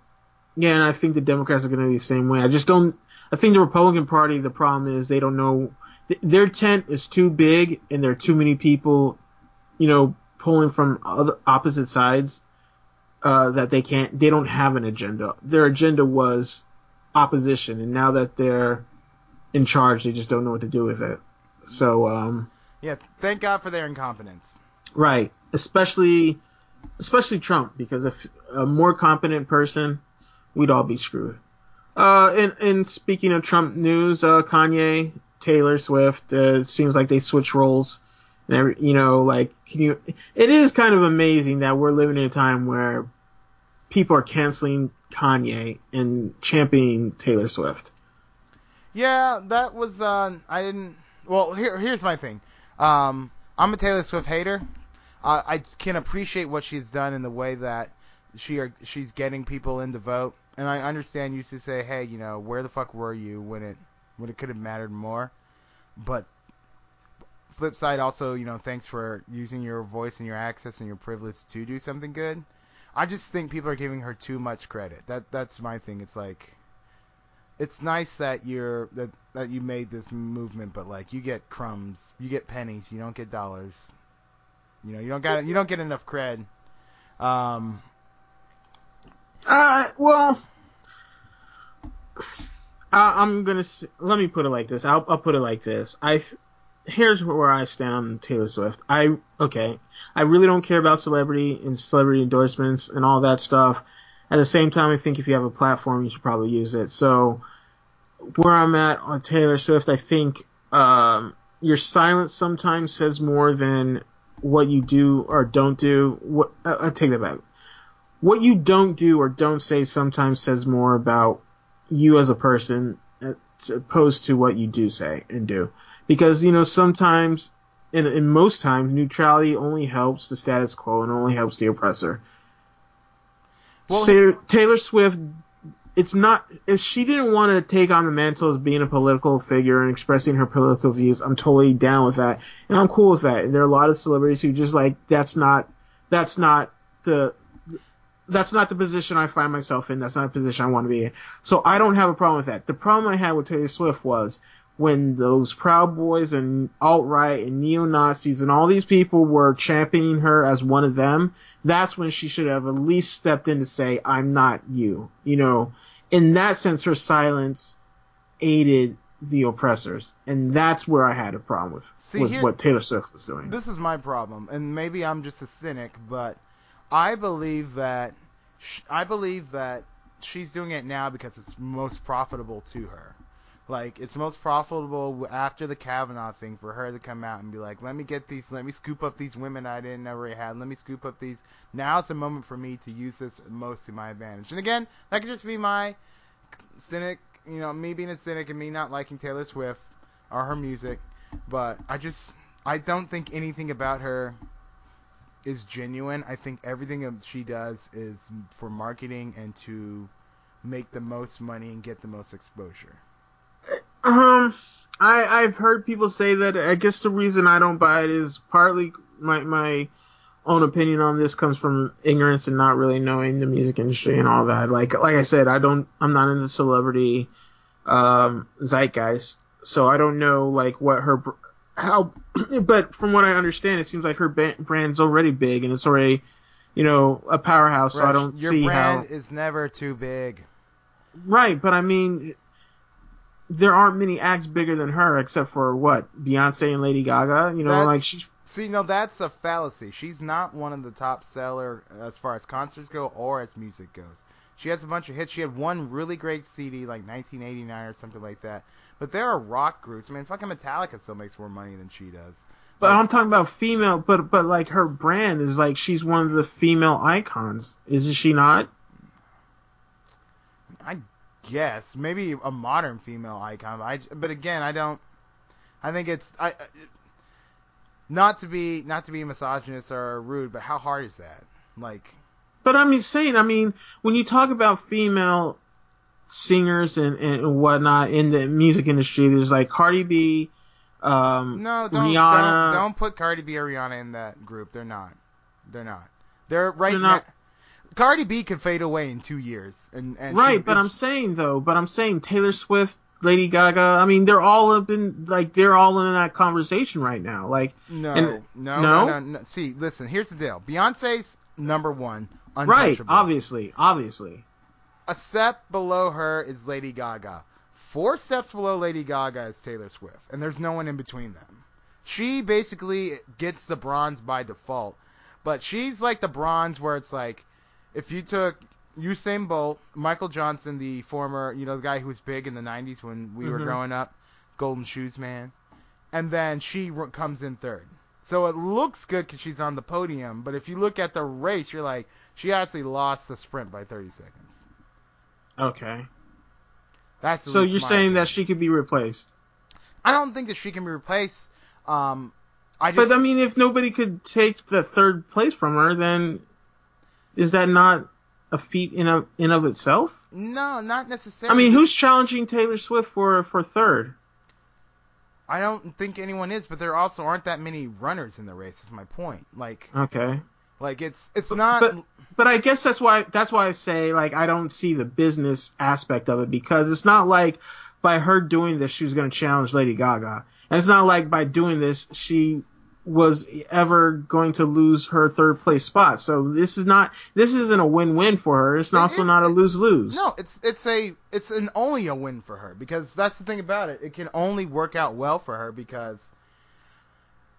yeah, and I think the Democrats are going to be the same way. I just don't, I think the Republican Party, the problem is they don't know, their tent is too big and there are too many people, you know, pulling from other opposite sides uh, that they can't, they don't have an agenda. Their agenda was opposition, and now that they're in charge, they just don't know what to do with it. So, um, yeah, thank God for their incompetence. Right, especially, especially Trump, because if a more competent person, we'd all be screwed. Uh, and, and speaking of Trump news, uh, Kanye, Taylor Swift, uh, it seems like they switch roles. And every, you know, like, can you, it is kind of amazing that we're living in a time where people are canceling Kanye and championing Taylor Swift. Yeah, that was, uh, I didn't, well, here, here's my thing. Um, I'm a Taylor Swift hater. Uh, I can appreciate what she's done in the way that she are, she's getting people in to vote. And I understand you used to say, hey, you know, where the fuck were you when it, when it could have mattered more? But flip side also, you know, thanks for using your voice and your access and your privilege to do something good. I just think people are giving her too much credit. That that's my thing. It's like it's nice that you're that that you made this movement, but like you get crumbs, you get pennies, you don't get dollars. You know, you don't got you don't get enough cred. Um uh well I, I'm gonna let me put it like this. I'll, I'll put it like this. I here's where I stand on Taylor Swift. I okay, I really don't care about celebrity and celebrity endorsements and all that stuff. At the same time, I think if you have a platform, you should probably use it. So where I'm at on Taylor Swift, I think um, your silence sometimes says more than what you do or don't do. What I take that back. What you don't do or don't say sometimes says more about you as a person as opposed to what you do say and do because you know sometimes and in most times neutrality only helps the status quo and only helps the oppressor. Well, Taylor Swift, it's not if she didn't want to take on the mantle as being a political figure and expressing her political views, I'm totally down with that, and I'm cool with that. And there are a lot of celebrities who just like that's not that's not the that's not the position I find myself in. That's not a position I want to be in. So I don't have a problem with that. The problem I had with Taylor Swift was when those Proud Boys and alt right and neo Nazis and all these people were championing her as one of them, that's when she should have at least stepped in to say, I'm not you. You know, in that sense, her silence aided the oppressors. And that's where I had a problem with, See, with here, what Taylor Swift was doing. This is my problem. And maybe I'm just a cynic, but I believe that, I believe that she's doing it now because it's most profitable to her. Like it's most profitable after the Kavanaugh thing for her to come out and be like, "Let me get these, let me scoop up these women I didn't ever had. Let me scoop up these." Now it's a moment for me to use this most to my advantage. And again, that could just be my cynic, you know, me being a cynic and me not liking Taylor Swift or her music. But I just, I don't think anything about her is genuine. I think everything she does is for marketing and to make the most money and get the most exposure. Um, I I've heard people say that. I guess the reason I don't buy it is partly my my own opinion on this comes from ignorance and not really knowing the music industry and all that. Like like I said, I don't I'm not in the celebrity um zeitgeist, so I don't know like what her how. *clears throat* But from what I understand, it seems like her brand's already big and it's already you know a powerhouse. Rich, so I don't your see brand how is never too big. Right, but I mean, there aren't many acts bigger than her except for what Beyonce and Lady Gaga. You know, that's, like she. See, no, that's a fallacy. She's not one of the top seller as far as concerts go or as music goes. She has a bunch of hits. She had one really great CD, like 1989 or something like that. But there are rock groups. I mean, fucking Metallica still makes more money than she does. But I'm talking about female, but but like her brand is like she's one of the female icons, isn't she not? I guess maybe a modern female icon. I but again, I don't. I think it's I. Not to be not to be misogynist or rude, but how hard is that? Like. But I'm saying, I mean, when you talk about female singers and, and whatnot in the music industry, there's like Cardi B, um, no, don't, Rihanna. Don't, don't put Cardi B or Rihanna in that group. They're not. They're not. They're right They're now. not- Cardi B could fade away in two years, and, and right, she- but I'm saying though, but I'm saying Taylor Swift, Lady Gaga, I mean, they're all up in, like, they're all in that conversation right now. Like, no, and- no, no? no, no, no. See, listen. Here's the deal. Beyonce's number one, right, obviously, obviously. A step below her is Lady Gaga. Four steps below Lady Gaga is Taylor Swift, and there's no one in between them. She basically gets the bronze by default, but she's like the bronze where it's like, if you took Usain Bolt, Michael Johnson, the former, you know, the guy who was big in the '90s when we were Mhm. growing up, Golden Shoes man, and then she comes in third. So it looks good because she's on the podium, but if you look at the race, you're like, she actually lost the sprint by 30 seconds. Okay. That's So you're saying opinion. that she could be replaced. I don't think that she can be replaced. Um, I just But I mean, if nobody could take the third place from her, then is that not a feat in of in of itself? no, not necessarily. I mean, who's challenging Taylor Swift for for third? I don't think anyone is, but there also aren't that many runners in the race. Is my point. Like, Okay. like it's it's not. But but I guess that's why that's why I say like I don't see the business aspect of it because it's not like by her doing this she was going to challenge Lady Gaga. And it's not like by doing this she was ever going to lose her third place spot. So this is not this isn't a win-win for her. It's It also is- not a it- lose-lose. no, it's it's a it's an only a win for her because that's the thing about it. It can only work out well for her because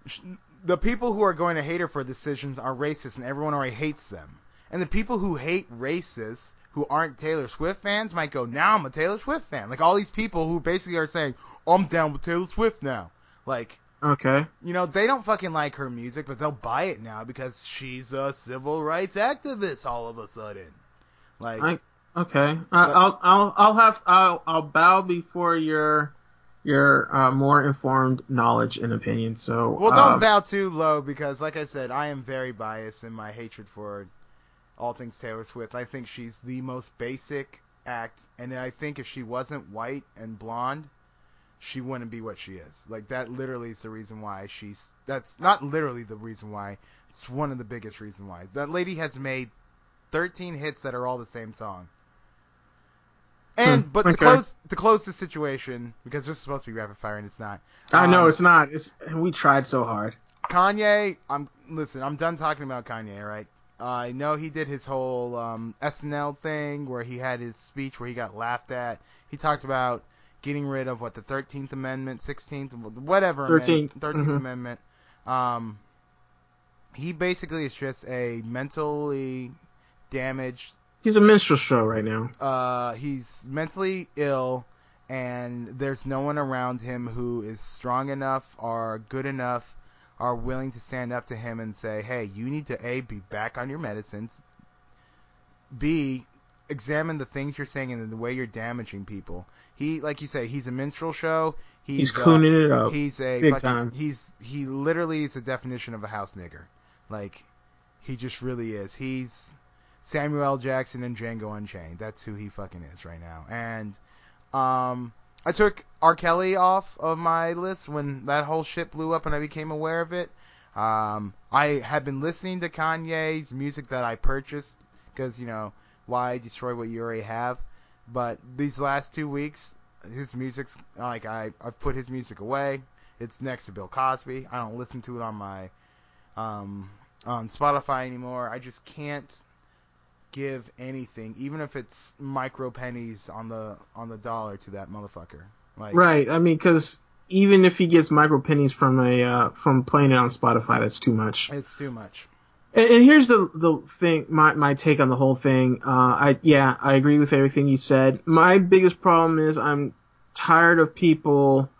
sh- the people who are going to hate her for decisions are racist, and everyone already hates them. And the people who hate racists who aren't Taylor Swift fans might go, "Now I'm a Taylor Swift fan." Like all these people who basically are saying, "I'm down with Taylor Swift now." Like Okay. you know, they don't fucking like her music, but they'll buy it now because she's a civil rights activist all of a sudden. Like, I- Okay. I, I'll I'll I'll have I'll I'll bow before your your uh, more informed knowledge and opinion. So well, don't um, bow too low because, like I said, I am very biased in my hatred for all things Taylor Swift. I think she's the most basic act, and I think if she wasn't white and blonde, she wouldn't be what she is. Like that literally is the reason why she's. That's not literally the reason why. It's one of the biggest reason why. That lady has made 13 hits that are all the same song. And Hmm, but to okay. close to close the situation because this is supposed to be rapid fire and it's not. I know um, it's not. It's we tried so hard. Kanye, I'm listen. I'm done talking about Kanye. Right? I know he did his whole um, SNL thing where he had his speech where he got laughed at. He talked about getting rid of what the 13th Amendment, 16th, whatever 13th, 13th mhm. Amendment. Um, he basically is just a mentally damaged. He's a minstrel show right now. Uh, he's mentally ill, and there's no one around him who is strong enough or good enough are willing to stand up to him and say, "Hey, you need to a be back on your medicines. B, examine the things you're saying and the way you're damaging people." He, like you say, he's a minstrel show. He's, He's, uh, cooning it up. He's a Big fucking, time. He's he literally is a definition of a house nigger. Like he just really is. He's Samuel Jackson and Django Unchained. That's who he fucking is right now. And um, I took R. Kelly off of my list when that whole shit blew up and I became aware of it. Um, I had been listening to Kanye's music that I purchased because you know why destroy what you already have. But these last two weeks, his music's like I I've put his music away. It's next to Bill Cosby. I don't listen to it on my um on Spotify anymore. I just can't give anything, even if it's micro pennies on the on the dollar to that motherfucker. Like Right. I mean, because even if he gets micro pennies from a uh, from playing it on Spotify, that's too much. it's too much. And, and here's the the thing, my my take on the whole thing. Uh, I yeah, I agree with everything you said. My biggest problem is I'm tired of people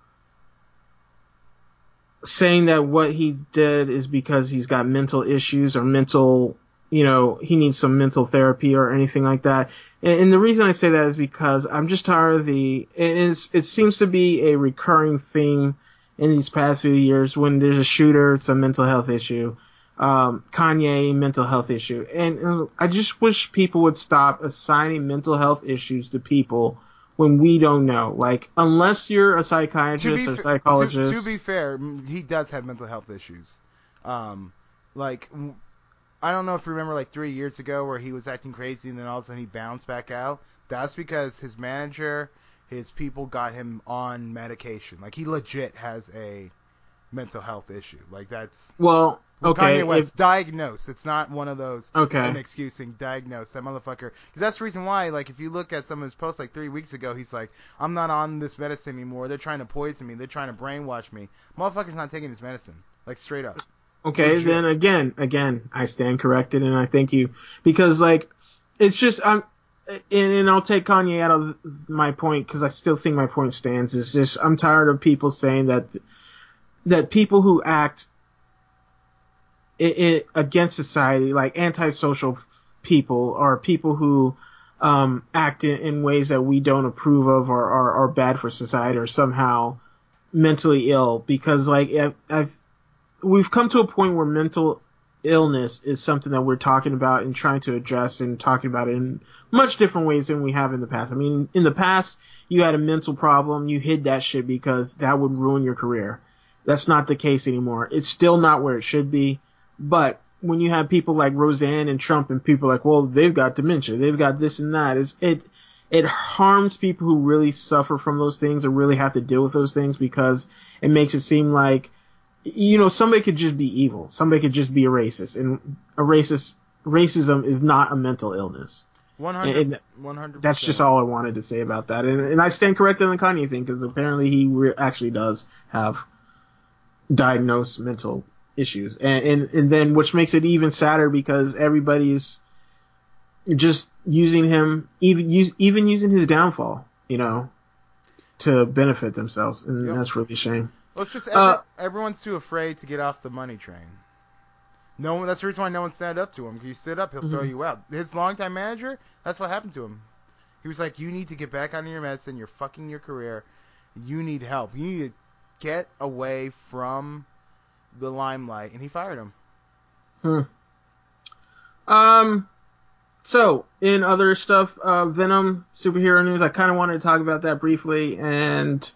saying that what he did is because he's got mental issues or mental, you know, he needs some mental therapy or anything like that. And, and the reason I say that is because I'm just tired of the, it, seems to be a recurring theme in these past few years when there's a shooter, it's a mental health issue. Um, Kanye, mental health issue. And, and I just wish people would stop assigning mental health issues to people when we don't know. Like, unless you're a psychiatrist or fa- psychologist. To, to, be fair, he does have mental health issues. Um, like, I don't know if you remember, like three years ago, where he was acting crazy and then all of a sudden he bounced back out. That's because his manager, his people got him on medication. Like, he legit has a mental health issue. Like, that's well. Okay. Kanye West if, diagnosed. It's not one of those okay. an excusing diagnosed. That motherfucker. Because that's the reason why. Like if you look at some of his posts, like three weeks ago, he's like, "I'm not on this medicine anymore. They're trying to poison me. They're trying to brainwash me." Motherfucker's not taking his medicine. Like straight up. Okay, Legit. then again, again, I stand corrected, and I thank you because like it's just I'm. And, and I'll take Kanye out of my point because I still think my point stands. Is just I'm tired of people saying that that people who act it, it, against society, like antisocial people or people who um, act in, in, ways that we don't approve of or are, are bad for society or somehow mentally ill. Because like I've, I've, we've come to a point where mental illness is something that we're talking about and trying to address and talking about it in much different ways than we have in the past. I mean, in the past, you had a mental problem, you hid that shit because that would ruin your career. That's not the case anymore. It's still not where it should be. But when you have people like Roseanne and Trump and people like, well, they've got dementia, they've got this and that, it's, it, it harms people who really suffer from those things or really have to deal with those things because it makes it seem like, you know, somebody could just be evil. Somebody could just be a racist and a racist, racism is not a mental illness. 100, 100%. That's just all I wanted to say about that. And, and I stand corrected on the Kanye thing because apparently he re- actually does have diagnosed mental issues, and, and and then which makes it even sadder because everybody's just using him, even use, even using his downfall, you know, to benefit themselves, and yep. that's really a shame. Well, it's just every, uh, everyone's too afraid to get off the money train. No one. That's the reason why no one stand up to him. If you stood up, he'll mm-hmm. throw you out. His longtime manager. That's what happened to him. He was like, "You need to get back on your medicine. You're fucking your career. You need help. You need to get away from the limelight, and he fired him. Hmm. Um. So, in other stuff, uh, Venom superhero news, I kind of wanted to talk about that briefly. And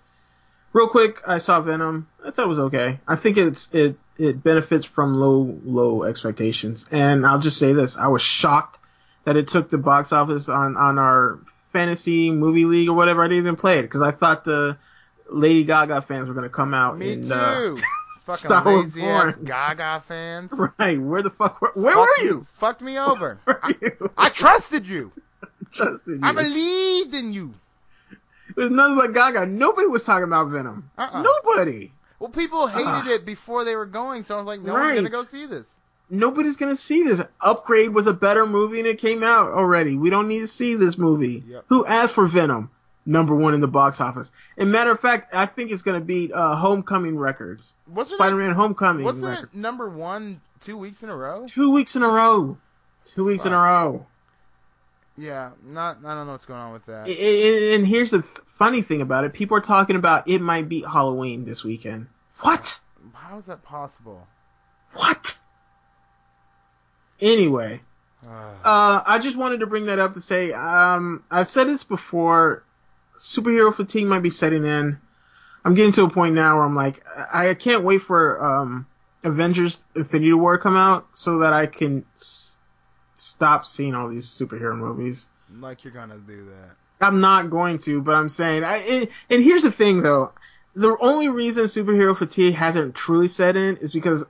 real quick, I saw Venom. I thought it was okay. I think it's it it benefits from low low expectations. And I'll just say this: I was shocked that it took the box office on on our fantasy movie league or whatever. I didn't even play it because I thought the Lady Gaga fans were going to come out. Me and, too. Uh, *laughs* Fucking Star lazy ass Gaga fans. *laughs* Right. Where the fuck were, where were you? fucked me over. I, I trusted you. *laughs* trusted you. I believed in you. It was nothing but Gaga. Nobody was talking about Venom. Uh-uh. Nobody. Well, people hated uh, it before they were going, so I was like, no right. one's gonna go see this. Nobody's gonna see this. Upgrade was a better movie and it came out already. We don't need to see this movie. Yep. Who asked for Venom? number one in the box office. And matter of fact, I think it's going to beat uh, Homecoming records. Wasn't Spider-Man Homecoming. Wasn't it number one two weeks in a row? Two weeks in a row. Two weeks Fuck. in a row. Yeah, not. I don't know what's going on with that. And here's the funny thing about it: people are talking about it might beat Halloween this weekend. What? How is that possible? What? Anyway, uh, I just wanted to bring that up to say, um, I've said this before superhero fatigue might be setting in. I'm getting to a point now where I'm like, I, I can't wait for um, Avengers: Infinity War to come out so that I can s- stop seeing all these superhero movies. Like you're gonna do that. I'm not going to, but I'm saying. I, and, and here's the thing, though. The only reason superhero fatigue hasn't truly set in is because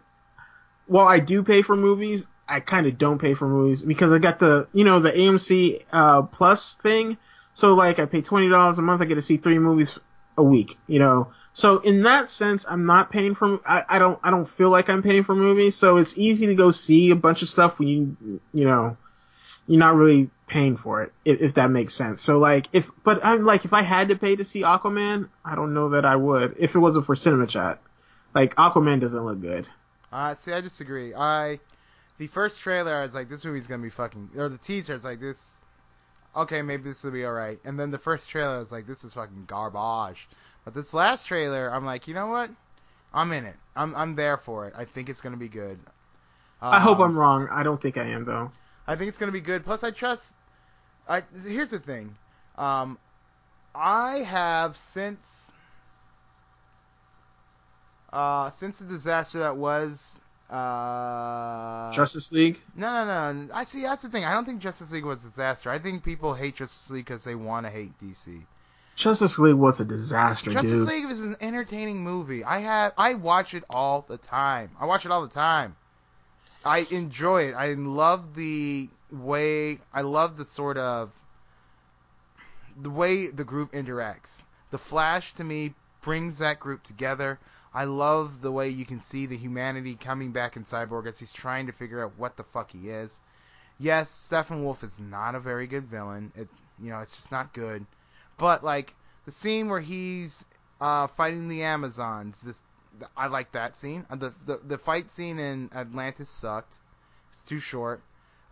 while I do pay for movies, I kind of don't pay for movies because I got the, you know, the AMC uh, Plus thing so like I pay twenty dollars a month, I get to see three movies a week, you know. So in that sense, I'm not paying for. I, I don't. I don't feel like I'm paying for movies. So it's easy to go see a bunch of stuff when you, you know, you're not really paying for it, if, if that makes sense. So like, if but I'm like, if I had to pay to see Aquaman, I don't know that I would if it wasn't for Cinema Chat. Like Aquaman doesn't look good. Uh, see, I disagree. I the first trailer, I was like, this movie's gonna be fucking, or the teaser, it's like this. Okay, maybe this will be alright. And then the first trailer, I was like, this is fucking garbage. But this last trailer, I'm like, you know what? I'm in it. I'm I'm there for it. I think it's gonna be good. Um, I hope I'm wrong. I don't think I am though. I think it's gonna be good. Plus, I trust. I here's the thing. Um, I have since uh since the disaster that was uh Justice League. no no no I see that's the thing I don't think Justice League was a disaster I think people hate Justice League because they want to hate DC Justice League was a disaster, Justice dude. League was an entertaining movie I have I watch it all the time I watch it all the time I enjoy it I love the way I love the sort of the way the group interacts. The Flash to me brings that group together. I love the way you can see the humanity coming back in Cyborg as he's trying to figure out what the fuck he is. Yes, Steppenwolf is not a very good villain. It you know, it's just not good. But like the scene where he's uh, fighting the Amazons, this I like that scene. Uh, The, the the fight scene in Atlantis sucked. It's too short.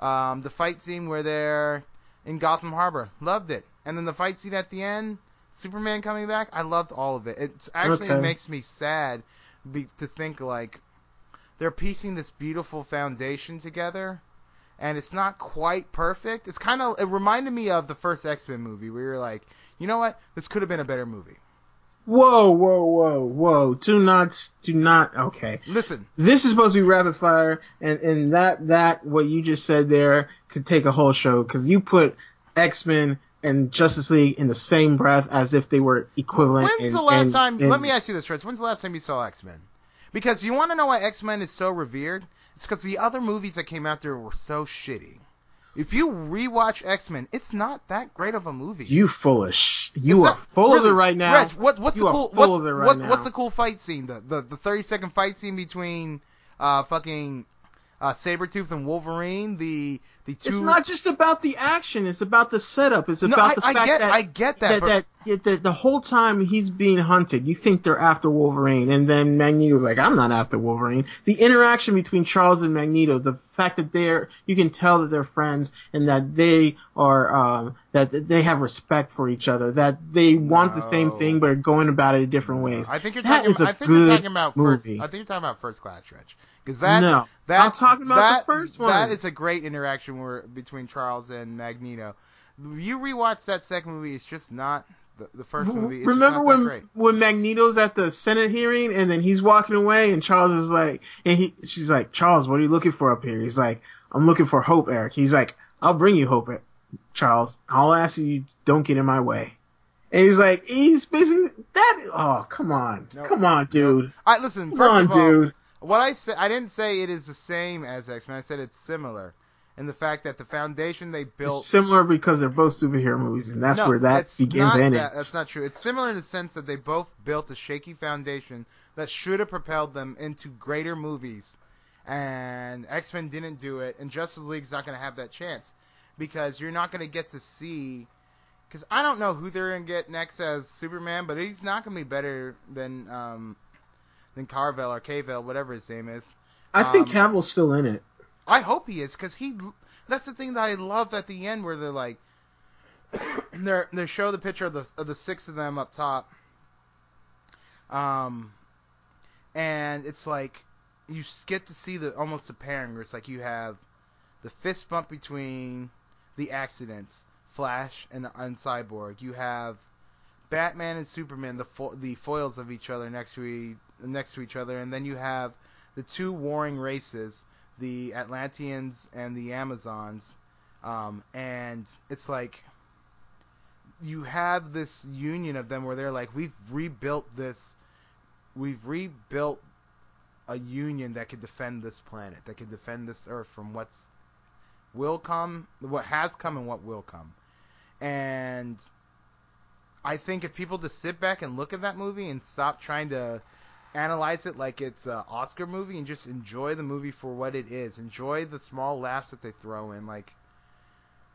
Um, the fight scene where they're in Gotham Harbor, loved it. And then the fight scene at the end, Superman coming back, I loved all of it. It actually Okay. makes me sad be, to think like they're piecing this beautiful foundation together, and it's not quite perfect. It's kind of it reminded me of the first X Men movie where you're like, you know what, this could have been a better movie. Whoa, whoa, whoa, whoa! Do not, do not. Okay, Listen, this is supposed to be rapid fire, and and that that what you just said there could take a whole show because you put X Men and Justice League in the same breath as if they were equivalent. When's in- the last in- time? in- let me ask you this, Chris. When's the last time you saw X Men? Because you want to know why X Men is so revered? It's because the other movies that came out there were so shitty. If you rewatch X Men, it's not that great of a movie. You foolish. You It's are not- full of really, it right now. Reg, what, what's You the cool? what's, right what's, what's the cool fight scene? The the, the 30 second fight scene between uh fucking uh Sabretooth and Wolverine. The the two. It's not just about the action. It's about the setup. It's No, about I, the I fact get that I get that, that, but that, that the whole time he's being hunted, you think they're after Wolverine, and then Magneto's like, "I'm not after Wolverine." The interaction between Charles and Magneto, the fact that they're, you can tell that they're friends and that they are, um, that they have respect for each other, that they want the same thing but are going about it in different ways. I think you're That talking. is a I think you're talking about first. I think you're talking about first class, stretch because that no, that I'm talking about that, the first one. That is a great interaction where between Charles and Magneto. You rewatch that second movie, it's just not the, the first movie. Remember when when Magneto's at the Senate hearing and then he's walking away and Charles is like and he she's like Charles what are you looking for up here he's like I'm looking for hope Eric he's like I'll bring you hope Charles I'll ask you don't get in my way and he's like he's basically that oh come on come on dude I listen. come First on of all, dude what I said, I didn't say it is the same as X Men. I said it's similar, in the fact that the foundation they built. it's similar because they're both superhero movies and that's no, where that it's begins and that, ends That's not true. It's similar in the sense that they both built a shaky foundation that should have propelled them into greater movies, and X Men didn't do it, and Justice League's not going to have that chance because you're not going to get to see. Because I don't know who they're going to get next as Superman, but he's not going to be better than um, than Carvel or Cavill, whatever his name is. I think um, Cavill's still in it I hope he is because he. That's the thing that I love at the end where they're like, *coughs* they they show the picture of the of the six of them up top, um, and it's like you get to see the almost a pairing where it's like you have the fist bump between the accidents, Flash and and Cyborg. You have Batman and Superman, the fo- the foils of each other next to next to each other, and then you have the two warring races, the Atlanteans and the Amazons, um, and it's like you have this union of them where they're like, we've rebuilt this, we've rebuilt a union that could defend this planet, that could defend this Earth from what's will come, what has come, and what will come, and. I think if people just sit back and look at that movie and stop trying to analyze it like it's an Oscar movie and just enjoy the movie for what it is. Enjoy the small laughs that they throw in. Like,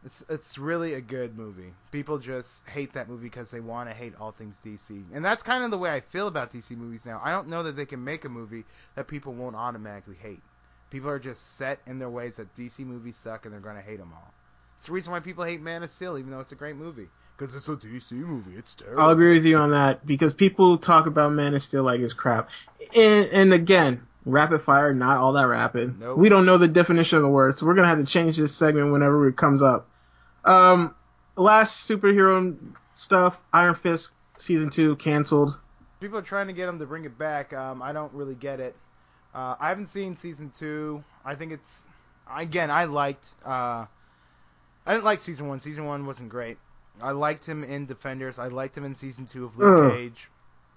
It's it's really a good movie. People just hate that movie because they want to hate all things DC, and that's kind of the way I feel about DC movies now. I don't know that they can make a movie that people won't automatically hate. People are just set in their ways that DC movies suck, and they're going to hate them all. It's the reason why people hate Man of Steel, even though it's a great movie, because it's a DC movie. It's terrible. I'll agree with you on that because people talk about Man of Steel like it's crap. And, and again, rapid fire, not all that rapid. Nope. We don't know the definition of the word, so we're gonna have to change this segment whenever it comes up. Um, last superhero stuff, Iron Fist season two canceled. People are trying to get them to bring it back. Um, I don't really get it. Uh, I haven't seen season two. I think it's again. I liked. Uh, I didn't like season one. Season one wasn't great. I liked him in Defenders. I liked him in season two of Luke Ugh. Cage.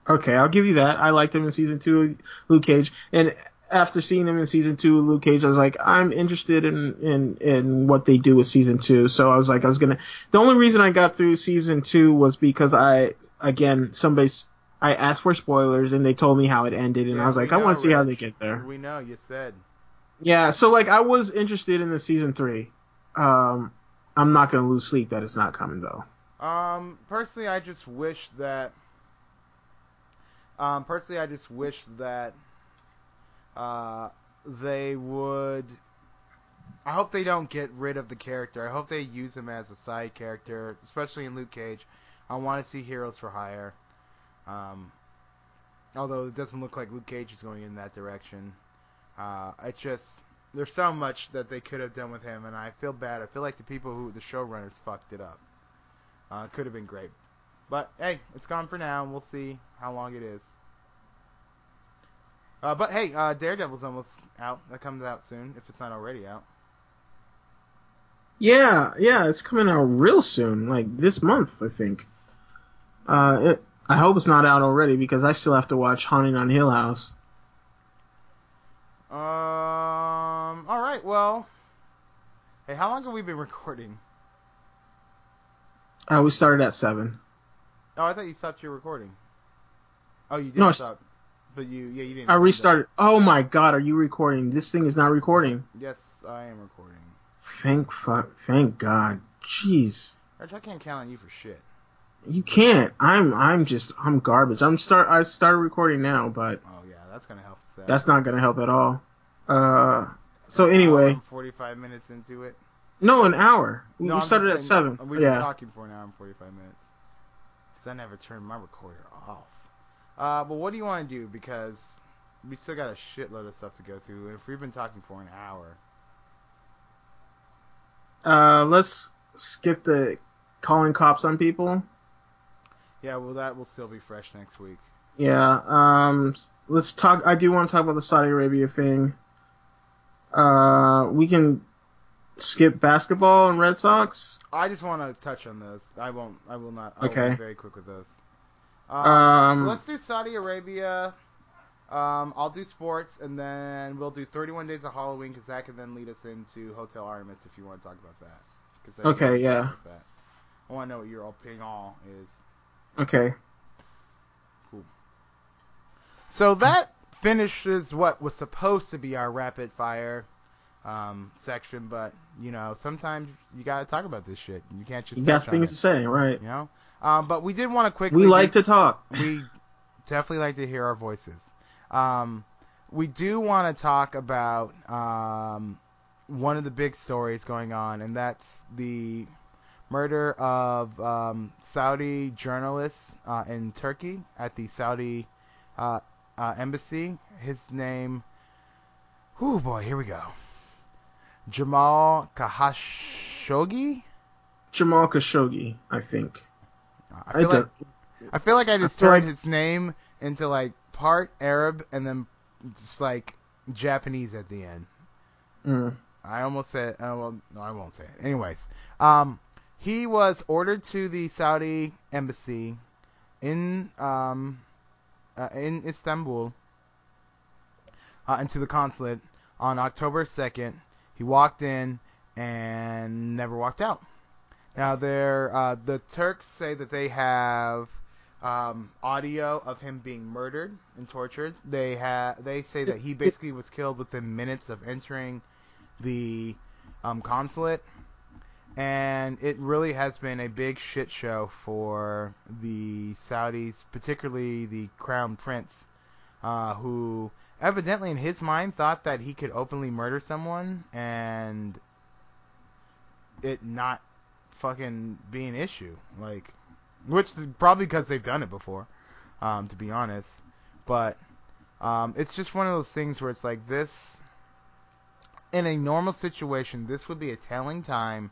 Okay, I'll give you that. I liked him in season two of Luke Cage, and after seeing him in season two of Luke Cage, I was like, I'm interested in in in what they do with season two. So I was like, I was gonna. The only reason I got through season two was because I again somebody I asked for spoilers and they told me how it ended, and Yeah, I was like, I want to see how they get there. We know you said. Yeah, so like I was interested in the season three. Um, I'm not gonna lose sleep that it's not coming though. Um, personally, I just wish that. Um, personally, I just wish that. Uh, they would. I hope they don't get rid of the character. I hope they use him as a side character, especially in Luke Cage. I want to see Heroes for Hire. Um, although it doesn't look like Luke Cage is going in that direction. Uh, just there's so much that they could have done with him, and I feel bad. I feel like the people who the showrunners fucked it up. Uh, could have been great, but hey, it's gone for now, and we'll see how long it is. Uh, but hey, uh, Daredevil's almost out. That comes out soon, if it's not already out. Yeah, yeah, it's coming out real soon, like this month, I think. Uh, it, I hope it's not out already because I still have to watch Haunting on Hill House. Um. All right. Well. Hey, how long have we been *laughs* recording? Uh, we started at seven. Oh, I thought you stopped your recording. Oh, you did No, stop. But you, yeah, you didn't. I restarted. Oh my god, are you recording? This thing is not recording. Yes, I am recording. Thank fuck, thank God. Jeez. Rich, I can't count on you for shit. You can't. I'm I'm just I'm garbage. I'm start I started recording now, but Oh yeah, that's gonna help that's not gonna help at all. Uh so anyway, Forty-five minutes into it. No, an hour. We, No, we started at saying, seven. We've been Yeah. talking for an hour and forty-five minutes. Cause I never turned my recorder off. Uh, but what do you want to do? Because we still got a shitload of stuff to go through, and if we've been talking for an hour, Uh let's skip the calling cops on people. yeah, well that will still be fresh next week. Yeah. Um let's talk I do want to talk about the Saudi Arabia thing. Uh we can skip basketball and Red Sox. I just want to touch on those. I won't. I will not. I Okay. be very quick with those. Um, Um, so let's do Saudi Arabia. Um, I'll do sports, and then we'll do 31 Days of Halloween because that can then lead us into Hotel Artemis if you want to talk about that. Okay, yeah. that. I want to know what your opinion all is. Okay. Cool. So that finishes what was supposed to be our rapid fire um, section, but you know sometimes you got to talk about this shit. You can't just You got things to say, right? you know. Um, but we did want to quickly. We like to talk. *laughs* we definitely like to hear our voices. Um, we do want to talk about um, one of the big stories going on, and that's the murder of um, Saudi journalists uh, in Turkey at the Saudi uh, uh, embassy. His name, oh boy, here we go. Jamal Khashoggi. Jamal Khashoggi, I think. I feel I like I feel like I just feel turned like- his name into like part Arab and then just like Japanese at the end. Mm. I almost said, uh, well, no, I won't say it. Anyways, um, he was ordered to the Saudi embassy in um, uh, in Istanbul uh, and to the consulate on October 2nd. He walked in and never walked out. Now, there, uh, the Turks say that they have um, audio of him being murdered and tortured. They ha- they say that he basically was killed within minutes of entering the um, consulate, and it really has been a big shit show for the Saudis, particularly the Crown Prince, uh, who evidently in his mind thought that he could openly murder someone and it not fucking be an issue. Like, which probably because they've done it before, um, to be honest. But um, it's just one of those things where it's like this. In a normal situation, this would be a telling time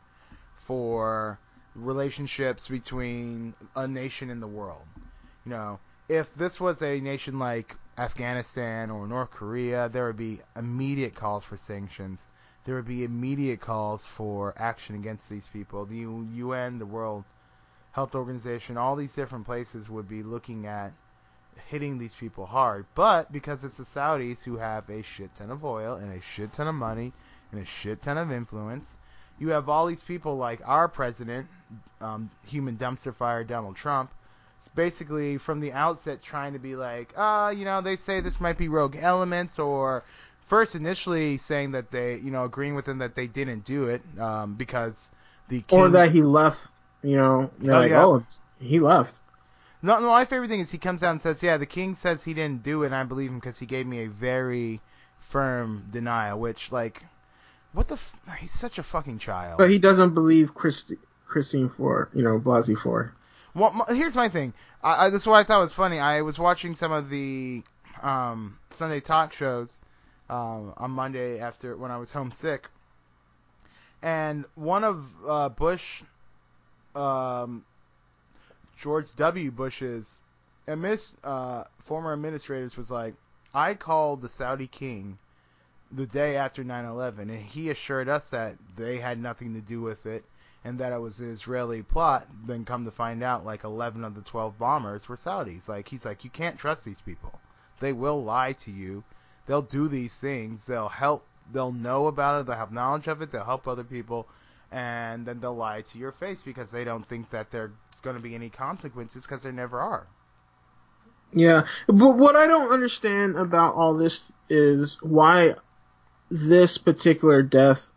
for relationships between a nation in the world. You know, if this was a nation like Afghanistan or North Korea, there would be immediate calls for sanctions. There would be immediate calls for action against these people. The UN, the World Health Organization, all these different places would be looking at hitting these people hard. But because it's the Saudis who have a shit ton of oil and a shit ton of money and a shit ton of influence, you have all these people like our president, um, human dumpster fire Donald Trump, it's basically from the outset trying to be like, ah, uh, you know, they say this might be rogue elements, or first initially saying that they, you know, agreeing with him that they didn't do it um, because the king... or that he left. You know, oh, like, yeah. oh, he left. No, no, my favorite thing is he comes out and says, yeah, the king says he didn't do it, and I believe him because he gave me a very firm denial, which like what the? F- he's such a fucking child. But he doesn't believe Christi- Christine for you know Blasey Ford. Well, my, here's my thing. I, I, this is what I thought was funny. I was watching some of the um, Sunday talk shows um, on Monday after when I was homesick, and one of uh, Bush, um, George W. Bush's administ- uh, former administrators was like, I called the Saudi king the day after 9/11, and he assured us that they had nothing to do with it and that it was an Israeli plot. Then come to find out, like 11 of the 12 bombers were Saudis. Like he's like, you can't trust these people. They will lie to you. They'll do these things. They'll help. They'll know about it. They'll have knowledge of it. They'll help other people, and then they'll lie to your face because they don't think that there's going to be any consequences because there never are. Yeah, but what I don't understand about all this is why this particular death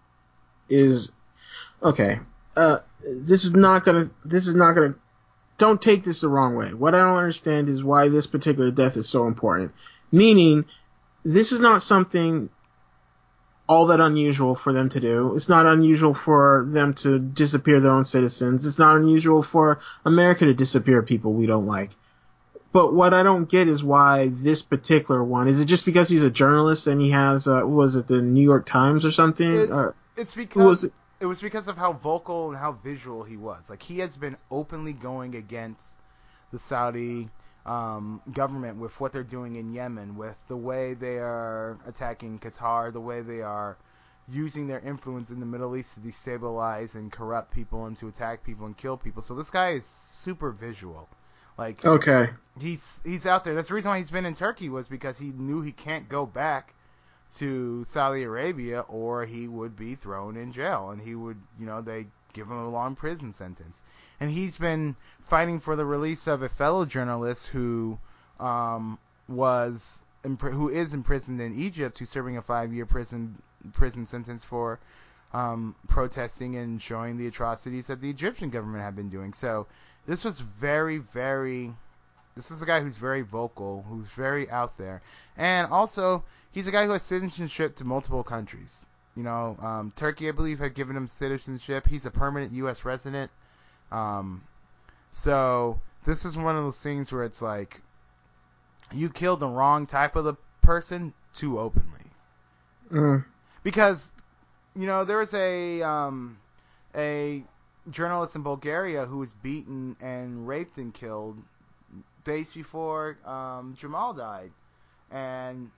is okay. Uh, this is not gonna. This is not gonna. Don't take this the wrong way. What I don't understand is why this particular death is so important. Meaning, this is not something all that unusual for them to do. It's not unusual for them to disappear their own citizens. It's not unusual for America to disappear people we don't like. But what I don't get is why this particular one. Is it just because he's a journalist and he has, uh, was it the New York Times or something? It's, or, it's because it? It was because of how vocal and how visual he was. Like he has been openly going against the Saudi um, government with what they're doing in Yemen, with the way they are attacking Qatar, the way they are using their influence in the Middle East to destabilize and corrupt people and to attack people and kill people. So this guy is super visual. Like okay, he's he's out there. That's the reason why he's been in Turkey was because he knew he can't go back to Saudi Arabia or he would be thrown in jail and he would you know they give him a long prison sentence. And he's been fighting for the release of a fellow journalist who um, was who is imprisoned in Egypt, who's serving a five-year prison prison sentence for um, protesting and showing the atrocities that the Egyptian government have been doing. So this was very, very. This is a guy who's very vocal, who's very out there, and also he's a guy who has citizenship to multiple countries. You know, um, Turkey, I believe, had given him citizenship. He's a permanent U.S. resident. Um, so this is one of those things where it's like you killed the wrong type of the person too openly. Mm. Because you know there was a um, a journalist in Bulgaria who was beaten and raped and killed days before um, Jamal died, and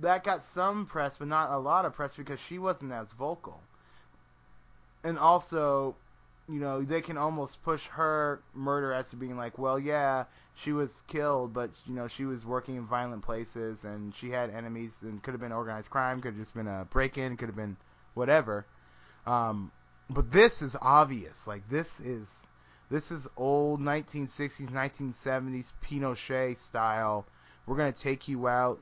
that got some press, but not a lot of press because she wasn't as vocal. And also, you know, they can almost push her murder as to being like, well, yeah, she was killed, but you know, she was working in violent places and she had enemies and could have been organized crime, could have just been a break-in, could have been whatever. Um, but this is obvious. Like this is this is old 1960s, 1970s Pinochet style. We're gonna take you out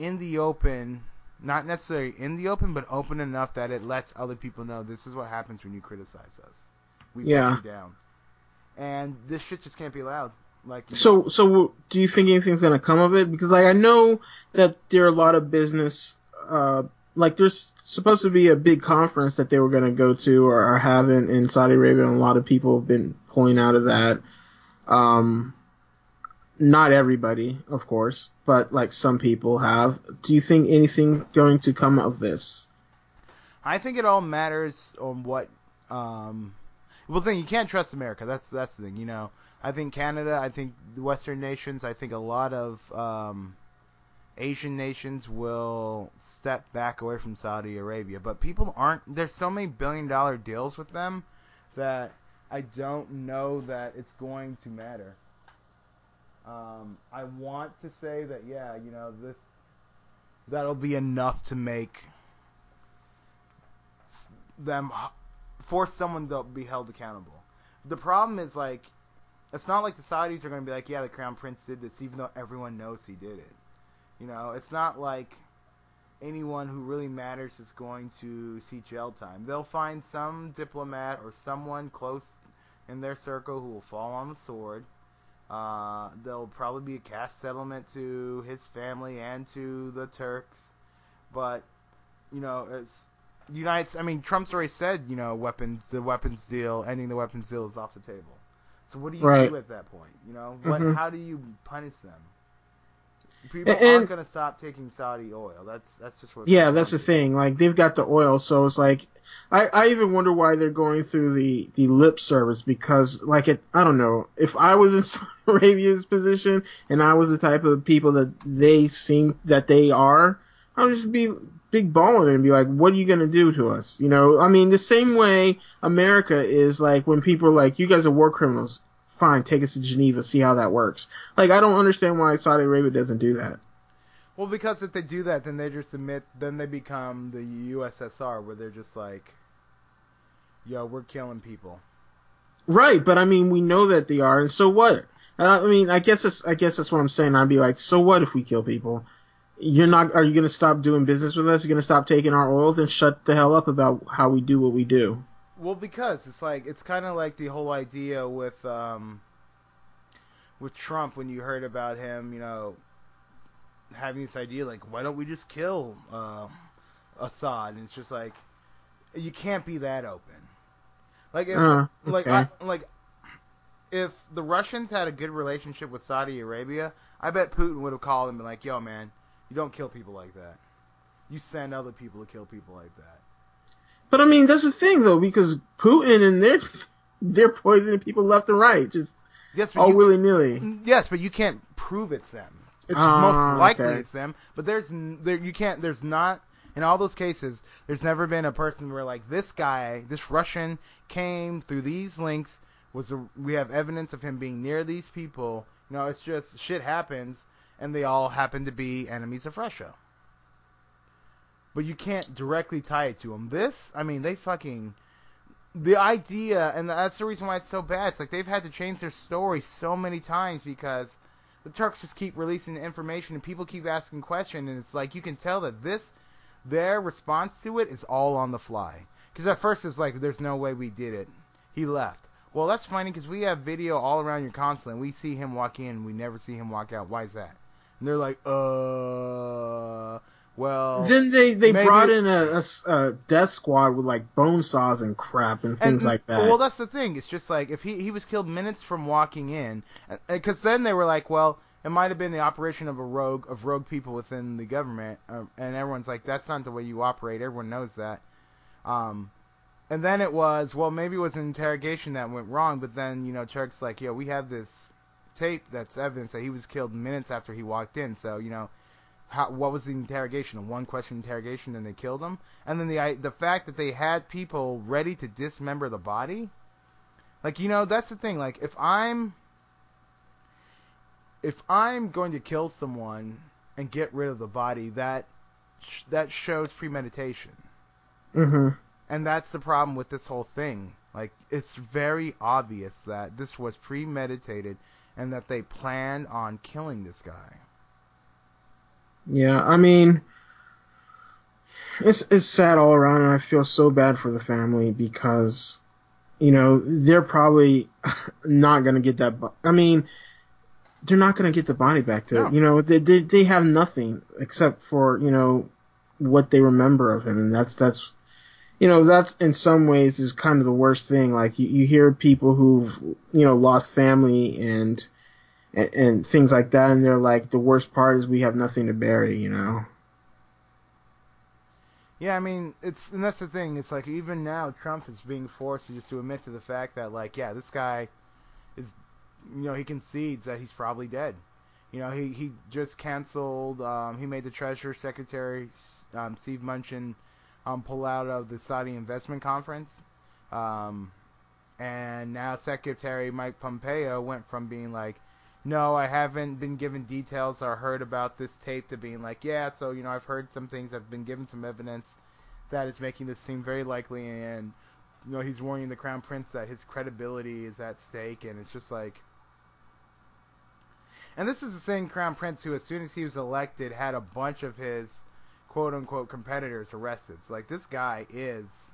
in the open not necessarily in the open, but open enough that it lets other people know this is what happens when you criticize us. We Yeah. put you down, and this shit just can't be allowed. Like So, so do you think anything's gonna come of it? Because like I know that there are a lot of business, uh, like there's supposed to be a big conference that they were gonna go to or are having in Saudi Arabia, and a lot of people have been pulling out of that. Um, not everybody, of course, but like some people have. Do you think anything going to come of this? I think it all matters on what. Um, well, thing you can't trust America. That's that's the thing. You know, I think Canada. I think Western nations. I think a lot of um, Asian nations will step back away from Saudi Arabia. But people aren't. There's so many billion dollar deals with them that I don't know that it's going to matter. Um, I want to say that yeah, you know this that'll be enough to make them force someone to be held accountable. The problem is like it's not like the Saudis are going to be like, yeah, the crown prince did this, even though everyone knows he did it. You know, it's not like anyone who really matters is going to see jail time. They'll find some diplomat or someone close in their circle who will fall on the sword. Uh, there'll probably be a cash settlement to his family and to the Turks, but you know, it's United. I mean, Trump's already said, you know, weapons, the weapons deal, ending the weapons deal is off the table. So what do you Right. do at that point? You know, what? Mhm. How do you punish them? People And- aren't going to stop taking Saudi oil. That's that's just what. Yeah, that's the thing. Like they've got the oil, so it's like I, I even wonder why they're going through the, the lip service because like it I don't know if I was in *laughs* Saudi Arabia's position and I was the type of people that they seem that they are, I would just be big balling and be like, what are you gonna do to us? You know, I mean the same way America is like when people are like, you guys are war criminals. Fine, take us to Geneva, see how that works. Like I don't understand why Saudi Arabia doesn't do that. Well, because if they do that, then they just admit, then they become the USSR, where they're just like, "Yo, we're killing people." Right, but I mean, we know that they are, and so what? Uh, I mean, I guess that's, I guess that's what I'm saying. I'd be like, so what if we kill people? You're not, are you going to stop doing business with us? You're going to stop taking our oil? Then shut the hell up about how we do what we do. Well, because it's like it's kind of like the whole idea with um with Trump when you heard about him, you know, having this idea like, why don't we just kill uh, Assad? And it's just like you can't be that open. Like if Uh, like. I, like if the Russians had a good relationship with Saudi Arabia, I bet Putin would have called and been like, "Yo, man, you don't kill people like that. You send other people to kill people like that." But I mean, that's the thing though, because Putin and they're, *laughs* they're poisoning people left and right, just Yes, all willy nilly. Yes, but you can't prove it's them. It's Ah, most likely okay. it's them, but there's there you can't. There's not in all those cases. There's never been a person where like this guy, this Russian, came through these links. Was a, we have evidence of him being near these people? You know, it's just shit happens, and they all happen to be enemies of Russia. But you can't directly tie it to them. This, I mean, they fucking the idea, and that's the reason why it's so bad. It's like they've had to change their story so many times because the Turks just keep releasing the information and people keep asking questions, and it's like you can tell that this, their response to it is all on the fly. Because at first it's like, there's no way we did it. He left. Well, that's funny because we have video all around your consulate. And we see him walk in, we never see him walk out. Why is that? And they're like, uh, well. Then they, they maybe- brought in a death squad with like bone saws and crap and things And- like that. Well, that's the thing. It's just like if he he was killed minutes from walking in, because then they were like, well, it might have been the operation of a rogue of rogue people within the government, uh, and everyone's like, that's not the way you operate. Everyone knows that. Um, and then it was, well, maybe it was an interrogation that went wrong, but then you know, Turk's like, yo, we have this tape that's evidence that he was killed minutes after he walked in. So you know, how, what was the interrogation? A one question interrogation, and they killed him. And then the the fact that they had people ready to dismember the body, like you know, that's the thing. Like if I'm if I'm going to kill someone and get rid of the body, that sh- that shows premeditation. hmm And that's the problem with this whole thing. Like it's very obvious that this was premeditated and that they planned on killing this guy. Yeah, I mean, it's it's sad all around, and I feel so bad for the family because, you know, they're probably *laughs* not gonna get that. I mean, they're not gonna get the body back to. No. You know, they, they they have nothing except for you know what they remember of him, and that's that's. You know, that's in some ways is kind of the worst thing. Like you, you hear people who've, you know, lost family and, and and things like that, and they're like, the worst part is we have nothing to bury, you know. Yeah, I mean, it's and that's the thing. It's like even now Trump is being forced to just to admit to the fact that like, yeah, this guy is, you know, he concedes that he's probably dead. You know, he he just canceled. Um, he made the Treasury Secretary um, Steve Mnuchin um, pull out of the Saudi investment conference, um, and now Secretary Mike Pompeo went from being like, no, I haven't been given details or heard about this tape to being like, yeah, so you know, I've heard some things, I've been given some evidence that is making this seem very likely, and you know, he's warning the crown prince that his credibility is at stake, and it's just like. And this is the same crown prince who, as soon as he was elected, had a bunch of his quote unquote competitors arrested. So, like, this guy is.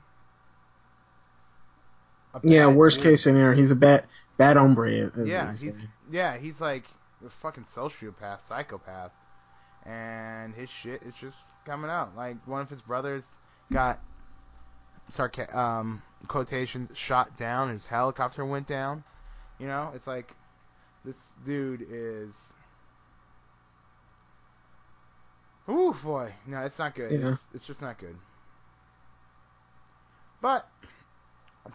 Yeah, worst dude. case scenario, he's a bad bad hombre. Yeah, he's yeah, he's like a fucking sociopath, psychopath, and his shit is just coming out. Like one of his brothers got sarca- um quotations shot down. His helicopter went down. You know, it's like this dude is. Ooh boy, no, it's not good. Yeah. It's, it's just not good. But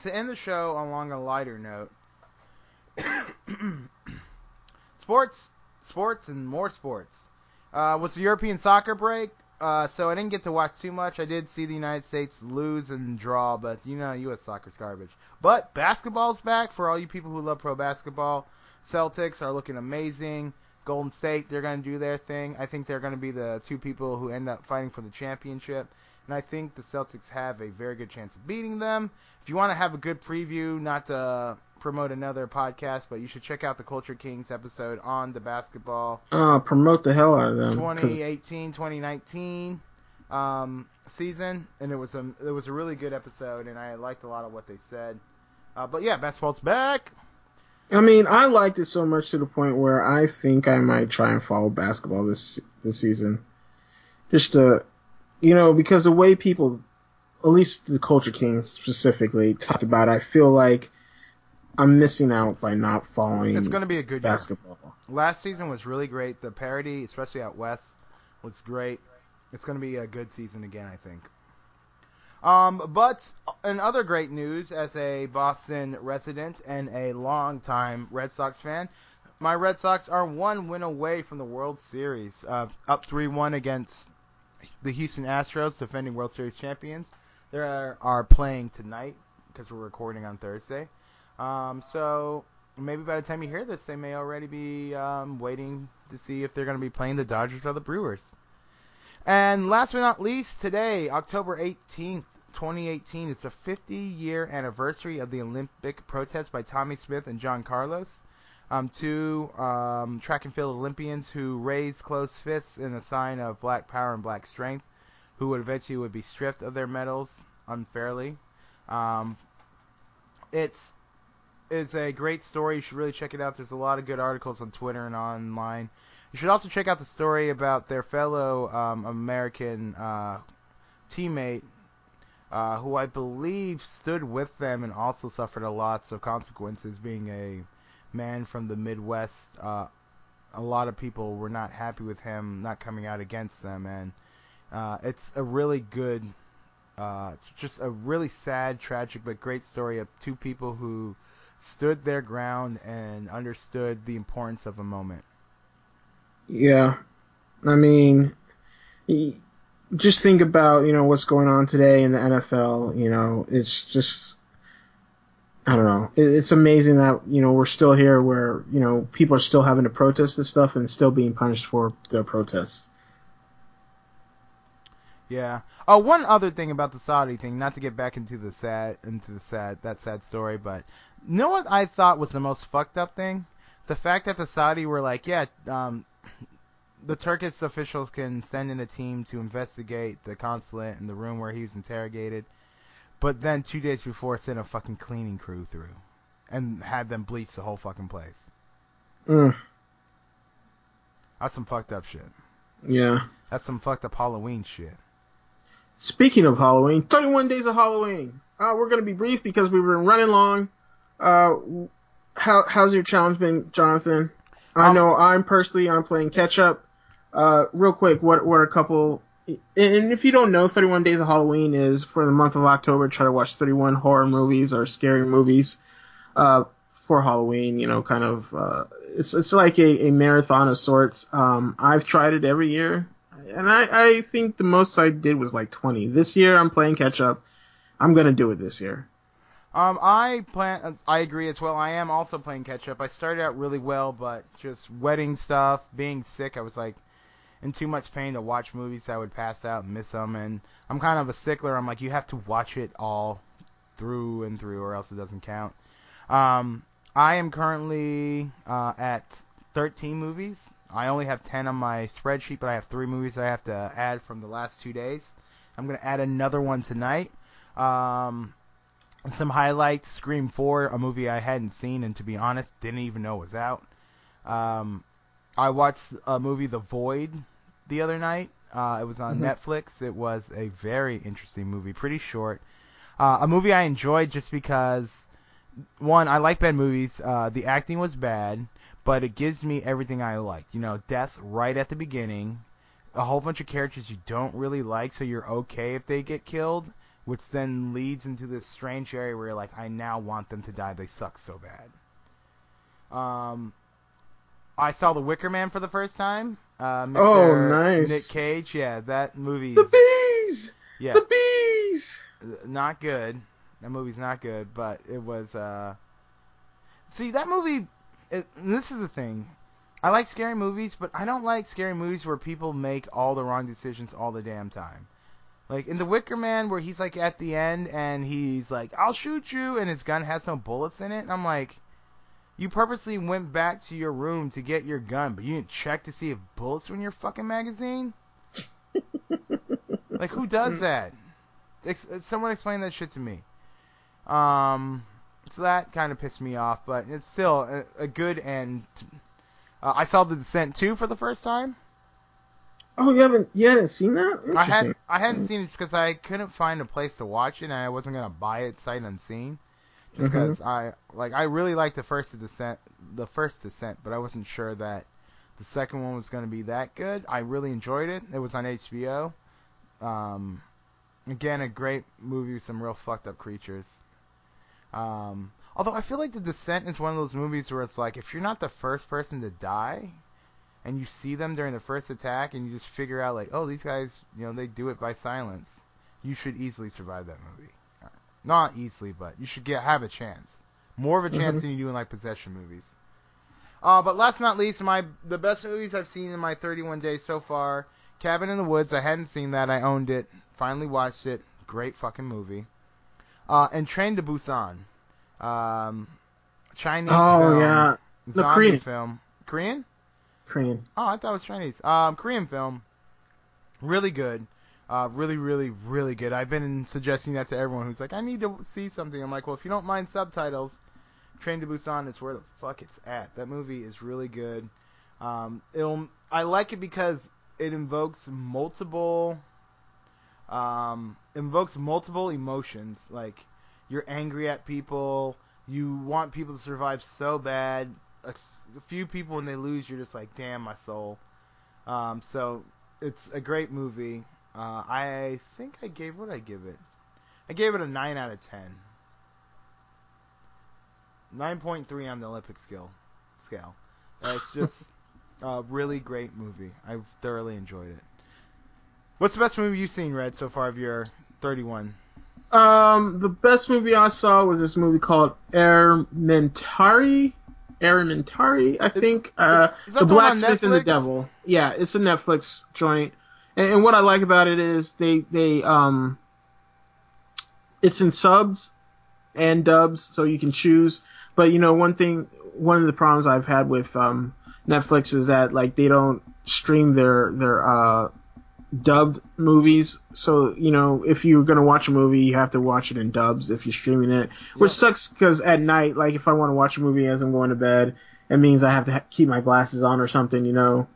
to end the show along a lighter note, *coughs* sports, sports, and more sports. Uh, was the European soccer break? Uh, so I didn't get to watch too much. I did see the United States lose and draw, but you know, U.S. soccer's garbage. But basketball's back for all you people who love pro basketball. Celtics are looking amazing. Golden State, they're going to do their thing. I think they're going to be the two people who end up fighting for the championship. And I think the Celtics have a very good chance of beating them. If you want to have a good preview, not to promote another podcast, but you should check out the Culture Kings episode on the basketball Uh, promote the hell out of them. 2018 2019 um, season, and it was a it was a really good episode, and I liked a lot of what they said. Uh, but yeah, basketball's back. I mean, I liked it so much to the point where I think I might try and follow basketball this this season, just to, you know, because the way people, at least the Culture Kings specifically, talked about, it, I feel like I'm missing out by not following It's going to be a good year. basketball. Last season was really great. The parody, especially out west, was great. It's going to be a good season again, I think. Um, but in other great news, as a Boston resident and a longtime Red Sox fan, my Red Sox are one win away from the World Series, uh, up 3-1 against the Houston Astros, defending World Series champions. They are, are playing tonight because we're recording on Thursday. Um, so maybe by the time you hear this, they may already be um, waiting to see if they're going to be playing the Dodgers or the Brewers. And last but not least, today, October 18th, 2018, it's a 50 year anniversary of the Olympic protest by Tommie Smith and John Carlos. Um, two um, track and field Olympians who raised closed fists in a sign of black power and black strength, who would eventually would be stripped of their medals unfairly. Um, it's it's a great story. You should really check it out. There's a lot of good articles on Twitter and online. You should also check out the story about their fellow um, American uh, teammate, uh, who I believe stood with them and also suffered a lots of consequences, being a man from the Midwest. Uh, a lot of people were not happy with him not coming out against them, and uh, it's a really good. Uh, it's just a really sad, tragic, but great story of two people who stood their ground and understood the importance of a moment. Yeah, I mean, just think about you know what's going on today in the NFL. You know, it's just I don't know. It's amazing that you know we're still here, where you know people are still having to protest this stuff and still being punished for their protests. Yeah. Oh, one other thing about the Saudi thing, not to get back into the sad into the sad that sad story, but you know what I thought was the most fucked up thing? The fact that the Saudi were like, yeah, um, the Turkish officials can send in a team to investigate the consulate and the room where he was interrogated, but then two days before sent a fucking cleaning crew through, and had them bleach the whole fucking place. Mm, That's some fucked up shit. yeah. That's some fucked up Halloween shit. Speaking of Halloween, 31 days of Halloween. Uh, we're gonna be brief because we've been running long. Uh, how how's your challenge been, Jonathan? I Um, know I'm personally I'm playing catch up. Uh, real quick, what what are a couple? And if you don't know, 31 Days of Halloween is for the month of October. Try to watch 31 horror movies or scary movies uh, for Halloween. You know, kind of. Uh, it's it's like a, a marathon of sorts. Um, I've tried it every year, and I I think the most I did was like 20. This year I'm playing catch up. I'm gonna do it this year. Um, I plan. I agree as well. I am also playing catch up. I started out really well, but just wedding stuff, being sick, I was like in too much pain to watch movies. I would pass out and miss them, and I'm kind of a stickler. I'm like, you have to watch it all through and through, or else it doesn't count. Um, I am currently uh, at 13 movies. I only have 10 on my spreadsheet, but I have three movies I have to add from the last two days. I'm gonna add another one tonight. Um, some highlights: Scream 4, a movie I hadn't seen and to be honest didn't even know was out. Um, I watched a movie, The Void, the other night. Uh, it was on Mhm. Netflix. It was a very interesting movie, pretty short. Uh, a movie I enjoyed just because, one, I like bad movies. Uh, the acting was bad, but it gives me everything I liked. You know, death right at the beginning, a whole bunch of characters you don't really like, so you're okay if they get killed, which then leads into this strange area where you're like, I now want them to die. They suck so bad. Um, I saw The Wicker Man for the first time. Uh, Mr. Oh, nice. Nick Cage. Yeah, that movie The bees. yeah The bees. not good. That movie's not good, but it was. uh See, that movie. It, this is the thing. I like scary movies, but I don't like scary movies where people make all the wrong decisions all the damn time. Like in The Wicker Man, where he's like at the end and he's like, "I'll shoot you," and his gun has no bullets in it. And I'm like, you purposely went back to your room to get your gun, but you didn't check to see if bullets were in your fucking magazine. *laughs* like who does that? Ex- someone explain that shit to me. Um, so that kind of pissed me off, but it's still a, a good end. Uh, I saw The Descent 2 for the first time. Oh, you haven't you hadn't seen that? I had I hadn't seen it because I couldn't find a place to watch it, and I wasn't gonna buy it sight unseen. Just because I like I really liked the first Descent, the first Descent, but I wasn't sure that the second one was gonna be that good. I really enjoyed it. It was on HBO. Um, again, a great movie with some real fucked up creatures. Um, although I feel like The Descent is one of those movies where it's like if you're not the first person to die, and you see them during the first attack, and you just figure out like, oh, these guys, you know, they do it by silence. You should easily survive that movie. Not easily, but you should get have a chance. More of a chance Mhm. than you do in like possession movies. Uh, but last but not least, my the best movies I've seen in my 31 days so far. Cabin in the Woods. I hadn't seen that. I owned it. Finally watched it. Great fucking movie. Uh, and Train to Busan. Um, Chinese Oh film. yeah, No, Zombie Korean. film. Korean? Korean. Oh, I thought it was Chinese. Um, Korean film. Really good. Uh, really, really, really good. I've been suggesting that to everyone who's like, I need to see something. I'm like, well, if you don't mind subtitles, Train to Busan is where the fuck it's at. That movie is really good. Um, it'll. I like it because it invokes multiple. Um, invokes multiple emotions. Like you're angry at people. You want people to survive so bad. A, s- a few people when they lose, you're just like, damn, my soul. Um, so it's a great movie. Uh, I think I gave what I give it. I gave it a nine out of ten. Nine point three on the Olympic scale. Scale. Uh, it's just *laughs* a really great movie. I've thoroughly enjoyed it. What's the best movie you've seen, Red, so far of your thirty-one? Um, the best movie I saw was this movie called Errementari. Errementari, I think. uh, is the the Blacksmith and the Devil. Yeah, it's a Netflix joint. And, and what I like about it is they they um, it's in subs and dubs, so you can choose. But you know, one thing, one of the problems I've had with um Netflix is that like they don't stream their their uh dubbed movies. So, you know, if you're going to watch a movie, you have to watch it in dubs if you're streaming it, which sucks because at night, like if I want to watch a movie as I'm going to bed, it means I have to ha- keep my glasses on or something, you know.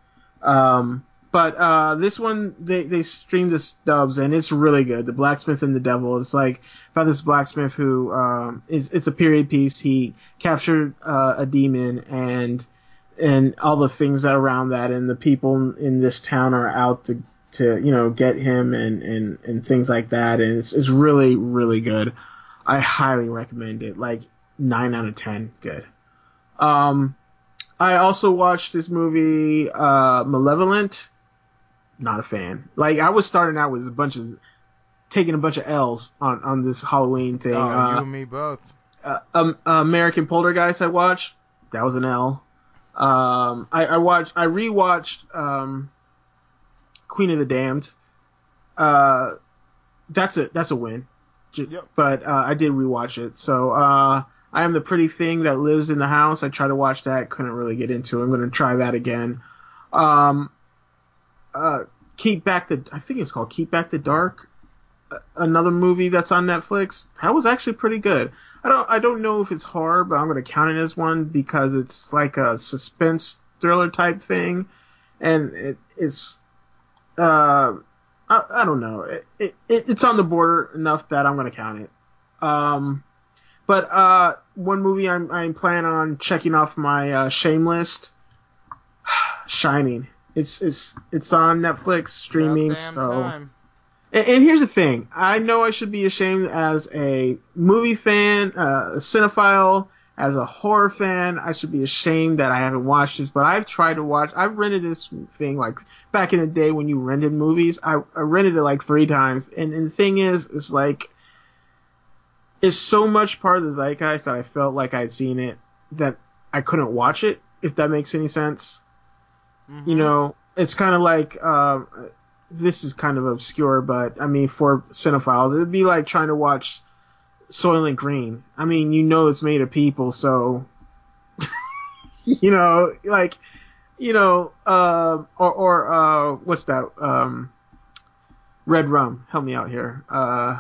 Um, but uh, this one, they they streamed this dubs and it's really good. The Blacksmith and the Devil. It's like about this blacksmith who um, is it's a period piece. He captured uh, a demon and and all the things that around that and the people in this town are out to to you know get him and and and things like that. And it's, it's really really good. I highly recommend it. Like 9 out of 10 good. Um i also watched this movie uh malevolent. Not a fan. Like i was starting out with a bunch of taking a bunch of l's on on this halloween thing. Oh, uh, you and me both. uh, um, American Poltergeist I watched. That was an L. Um, I, I watched, I rewatched, um, Queen of the Damned. Uh, that's a, that's a win. Yep. But, uh, I did rewatch it. So, uh, I am the pretty thing that lives in the house. I tried to watch that, couldn't really get into it. I'm gonna try that again. Um, uh, Keep Back the, I think it's called Keep Back the Dark. Another movie that's on Netflix. That was actually pretty good. I don't I don't know if it's horror, but I'm gonna count it as one because it's like a suspense thriller type thing, and it, it's uh I, I don't know it, it, it it's on the border enough that I'm gonna count it. Um, but uh one movie I'm I'm planning on checking off my uh, shame list. *sighs* Shining. It's it's it's on Netflix streaming, so. time. And, and here's the thing: I know I should be ashamed as a movie fan, uh, a cinephile, as a horror fan. I should be ashamed that I haven't watched this, but I've tried to watch. I've rented this thing like back in the day when you rented movies. I, I rented it like three times, and, and the thing is, it's like it's so much part of the zeitgeist that I felt like I'd seen it that I couldn't watch it. If that makes any sense Mhm. you know, it's kind of like um, this is kind of obscure, but I mean, for cinephiles, it'd be like trying to watch Soylent Green. I mean, you know, it's made of people, so *laughs* you know, like you know, uh, or or uh, what's that? Um, Red Rum, help me out here. Uh,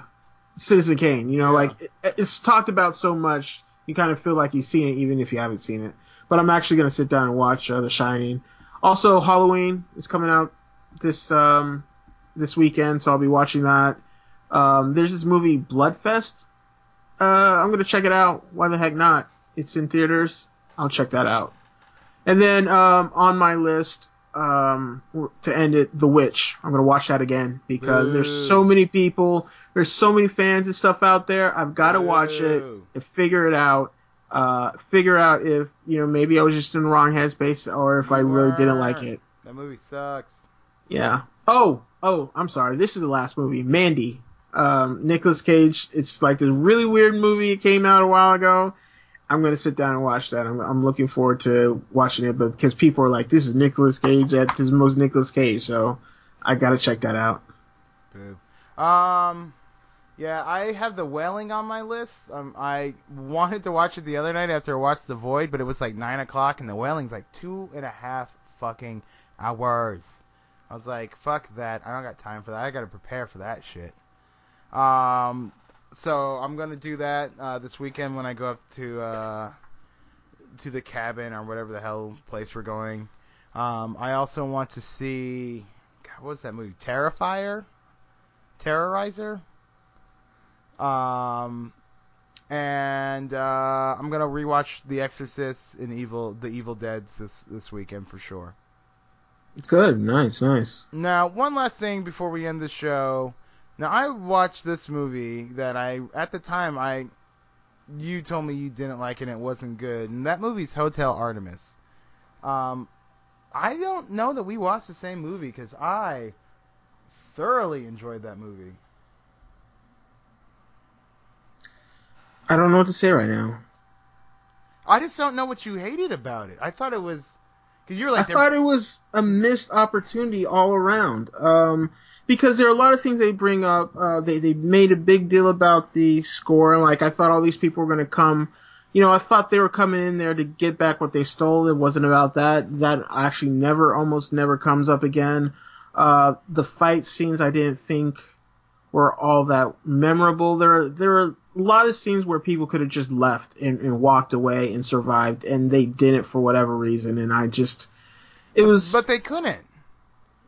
Citizen Kane. You know, Yeah. like it, it's talked about so much, you kind of feel like you've seen it, even if you haven't seen it. But I'm actually gonna sit down and watch uh, The Shining. Also, Halloween is coming out this um this weekend, so I'll be watching that. Um, there's this movie Bloodfest. Uh, I'm gonna check it out. Why the heck not? It's in theaters. I'll check that out. And then um, on my list um, to end it, The Witch. I'm gonna watch that again because Boo. there's so many people, there's so many fans and stuff out there. I've got to watch it and figure it out. Uh, figure out if you know maybe I was just in the wrong headspace or if I You really didn't like it. That movie sucks. Yeah. Oh, oh, I'm sorry. This is the last movie, Mandy. Um, Nicolas Cage. It's like this really weird movie. It came out a while ago. I'm gonna sit down and watch that. I'm, I'm looking forward to watching it, but because people are like, this is Nicolas Cage at his most Nicolas Cage, so I gotta check that out. Boo. Um, yeah, I have The Wailing on my list. Um, I wanted to watch it the other night after I watched The Void, but it was like nine o'clock, and The Wailing's like two and a half fucking hours. I was like, fuck that. I don't got time for that. I gotta prepare for that shit. Um, so I'm gonna do that uh, this weekend when I go up to uh, to the cabin or whatever the hell place we're going. Um, I also want to see God, what was that movie? Terrifier, Terrorizer. Um, and uh, I'm gonna rewatch The Exorcist and Evil, The Evil Dead's this this weekend for sure. Good, nice, nice. Now, one last thing before we end the show. Now, I watched this movie that I, at the time, I, you told me you didn't like it and it wasn't good, and that movie's Hotel Artemis. Um, I don't know that we watched the same movie because I thoroughly enjoyed that movie. I don't know what to say right now. I just don't know what you hated about it. I thought it was because you're like I thought it was a missed opportunity all around. Um, because there are a lot of things they bring up. Uh, they they made a big deal about the score, and like I thought all these people were gonna come, you know, I thought they were coming in there to get back what they stole. It wasn't about that. That actually never, almost never comes up again. Uh, the fight scenes I didn't think were all that memorable. There, are there are a lot of scenes where people could have just left and, and walked away and survived, and they didn't for whatever reason. And I just, it was. But they couldn't.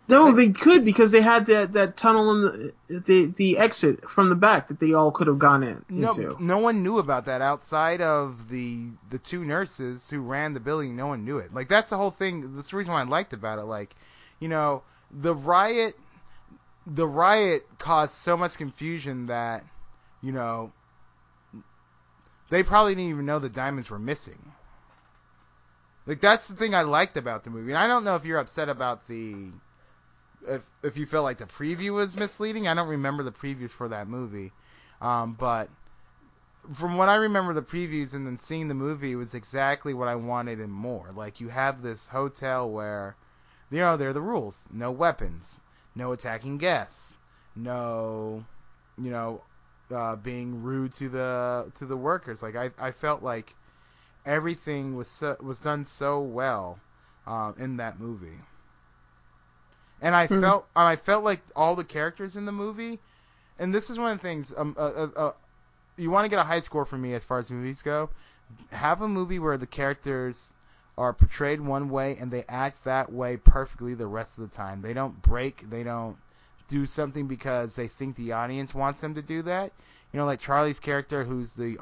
No, they could because they had that that tunnel in the the, the exit from the back that they all could have gone in No, into. no one knew about that outside of the the two nurses who ran the building. No one knew it. Like that's the whole thing. That's the reason why I liked about it. Like, you know, the riot, the riot caused so much confusion that, you know, they probably didn't even know the diamonds were missing. Like that's the thing I liked about the movie. And I don't know if you're upset about the if if you feel like the preview was misleading. I don't remember the previews for that movie, um, but from what I remember, the previews and then seeing the movie was exactly what I wanted and more. Like you have this hotel where, you know, there are the rules: no weapons, no attacking guests, no, you know, uh, being rude to the to the workers. Like I I felt like everything was so, was done so well uh, in that movie and I Hmm. felt I felt like all the characters in the movie, and this is one of the things. Um, uh, uh, uh, you want to get a high score for me as far as movies go. Have a movie where the characters are portrayed one way and they act that way perfectly the rest of the time. They don't break. They don't do something because they think the audience wants them to do that. You know, like Charlie's character, who's the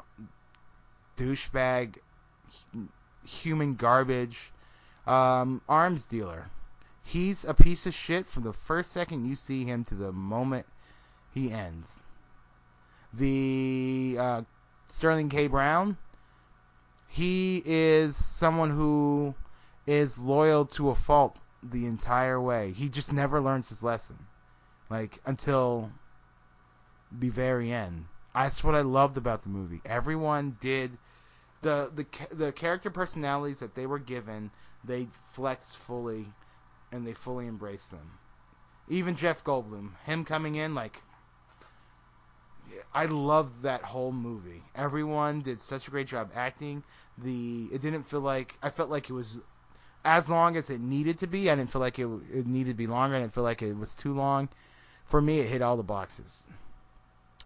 douchebag, human garbage, um, arms dealer. He's a piece of shit from the first second you see him to the moment he ends. The uh, Sterling K. Brown, he is someone who is loyal to a fault the entire way. He just never learns his lesson, like until the very end. That's what I loved about the movie. Everyone did the the the character personalities that they were given. They flexed fully and they fully embrace them. Even Jeff Goldblum, him coming in like I loved that whole movie. Everyone did such a great job acting. The it didn't feel like I felt like it was as long as it needed to be. I didn't feel like it, it needed to be longer. I didn't feel like it was too long. For me, it hit all the boxes.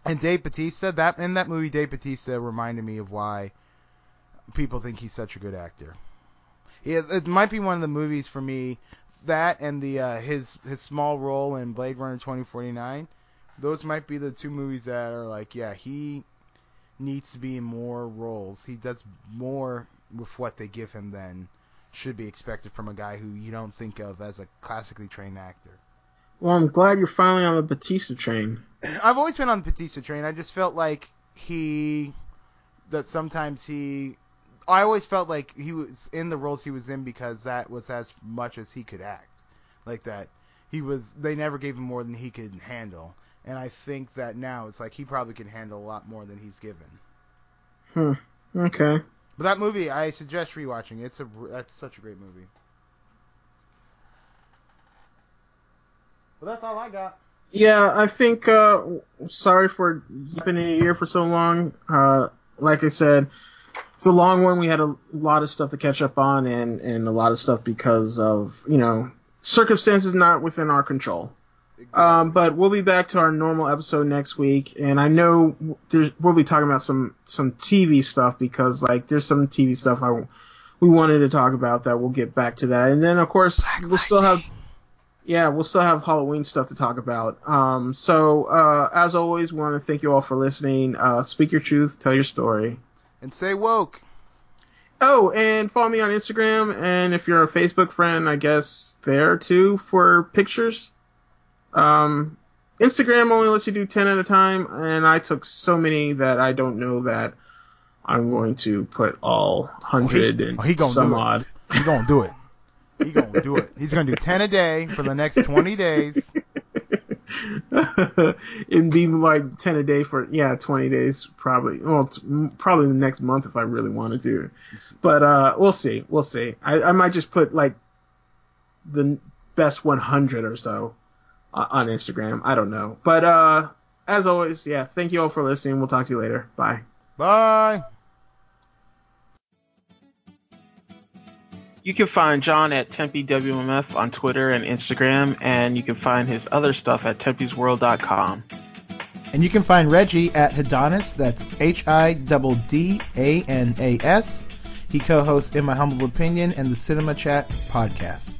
And Dave Bautista, that in that movie, Dave Bautista reminded me of why people think he's such a good actor. It, it might be one of the movies for me that and the uh, his his small role in Blade Runner 2049. Those might be the two movies that are like, yeah, he needs to be in more roles. He does more with what they give him than should be expected from a guy who you don't think of as a classically trained actor. Well, I'm glad you're finally on the Bautista train. *clears throat* I've always been on the Bautista train. I just felt like he that sometimes he I always felt like he was in the roles he was in because that was as much as he could act. Like that he was they never gave him more than he could handle. And I think that now it's like he probably can handle a lot more than he's given. Hmm. Okay. But that movie, I suggest rewatching. It's a that's such a great movie. But that's all I got. Yeah, I think. Uh, sorry for keeping it in here for so long. Uh, like I said, it's a long one. We had a lot of stuff to catch up on, and and a lot of stuff because of you know circumstances not within our control. Um, but we'll be back to our normal episode next week, and I know there's, we'll be talking about some some TV stuff because like there's some TV stuff I we wanted to talk about that we'll get back to that, and then of course we'll still have yeah we'll still have Halloween stuff to talk about. Um, so uh, as always, we want to thank you all for listening. Uh, speak your truth, tell your story. And say woke. Oh, and follow me on Instagram, and if you're a Facebook friend, I guess there too for pictures. Um, Instagram only lets you do 10 at a time, and I took so many that I don't know that I'm going to put all 100 and oh, he gonna some do it. odd. He gonna do it. He gonna do it. He's gonna do ten a day for the next twenty days. *laughs* *laughs* It'd be like 10 a day for, yeah, 20 days probably. Well, t- probably the next month if I really wanted to. But, uh, we'll see. We'll see. I, I might just put like the best 100 or so on Instagram. I don't know. But, uh, as always, yeah, thank you all for listening. We'll talk to you later. Bye. Bye. You can find John at Tempe WMF on Twitter and Instagram, and you can find his other stuff at TempesWorld.com. And you can find Reggie at Hidanas, that's H I D A N A S. He co hosts In My Humble Opinion and the Cinema Chat podcast.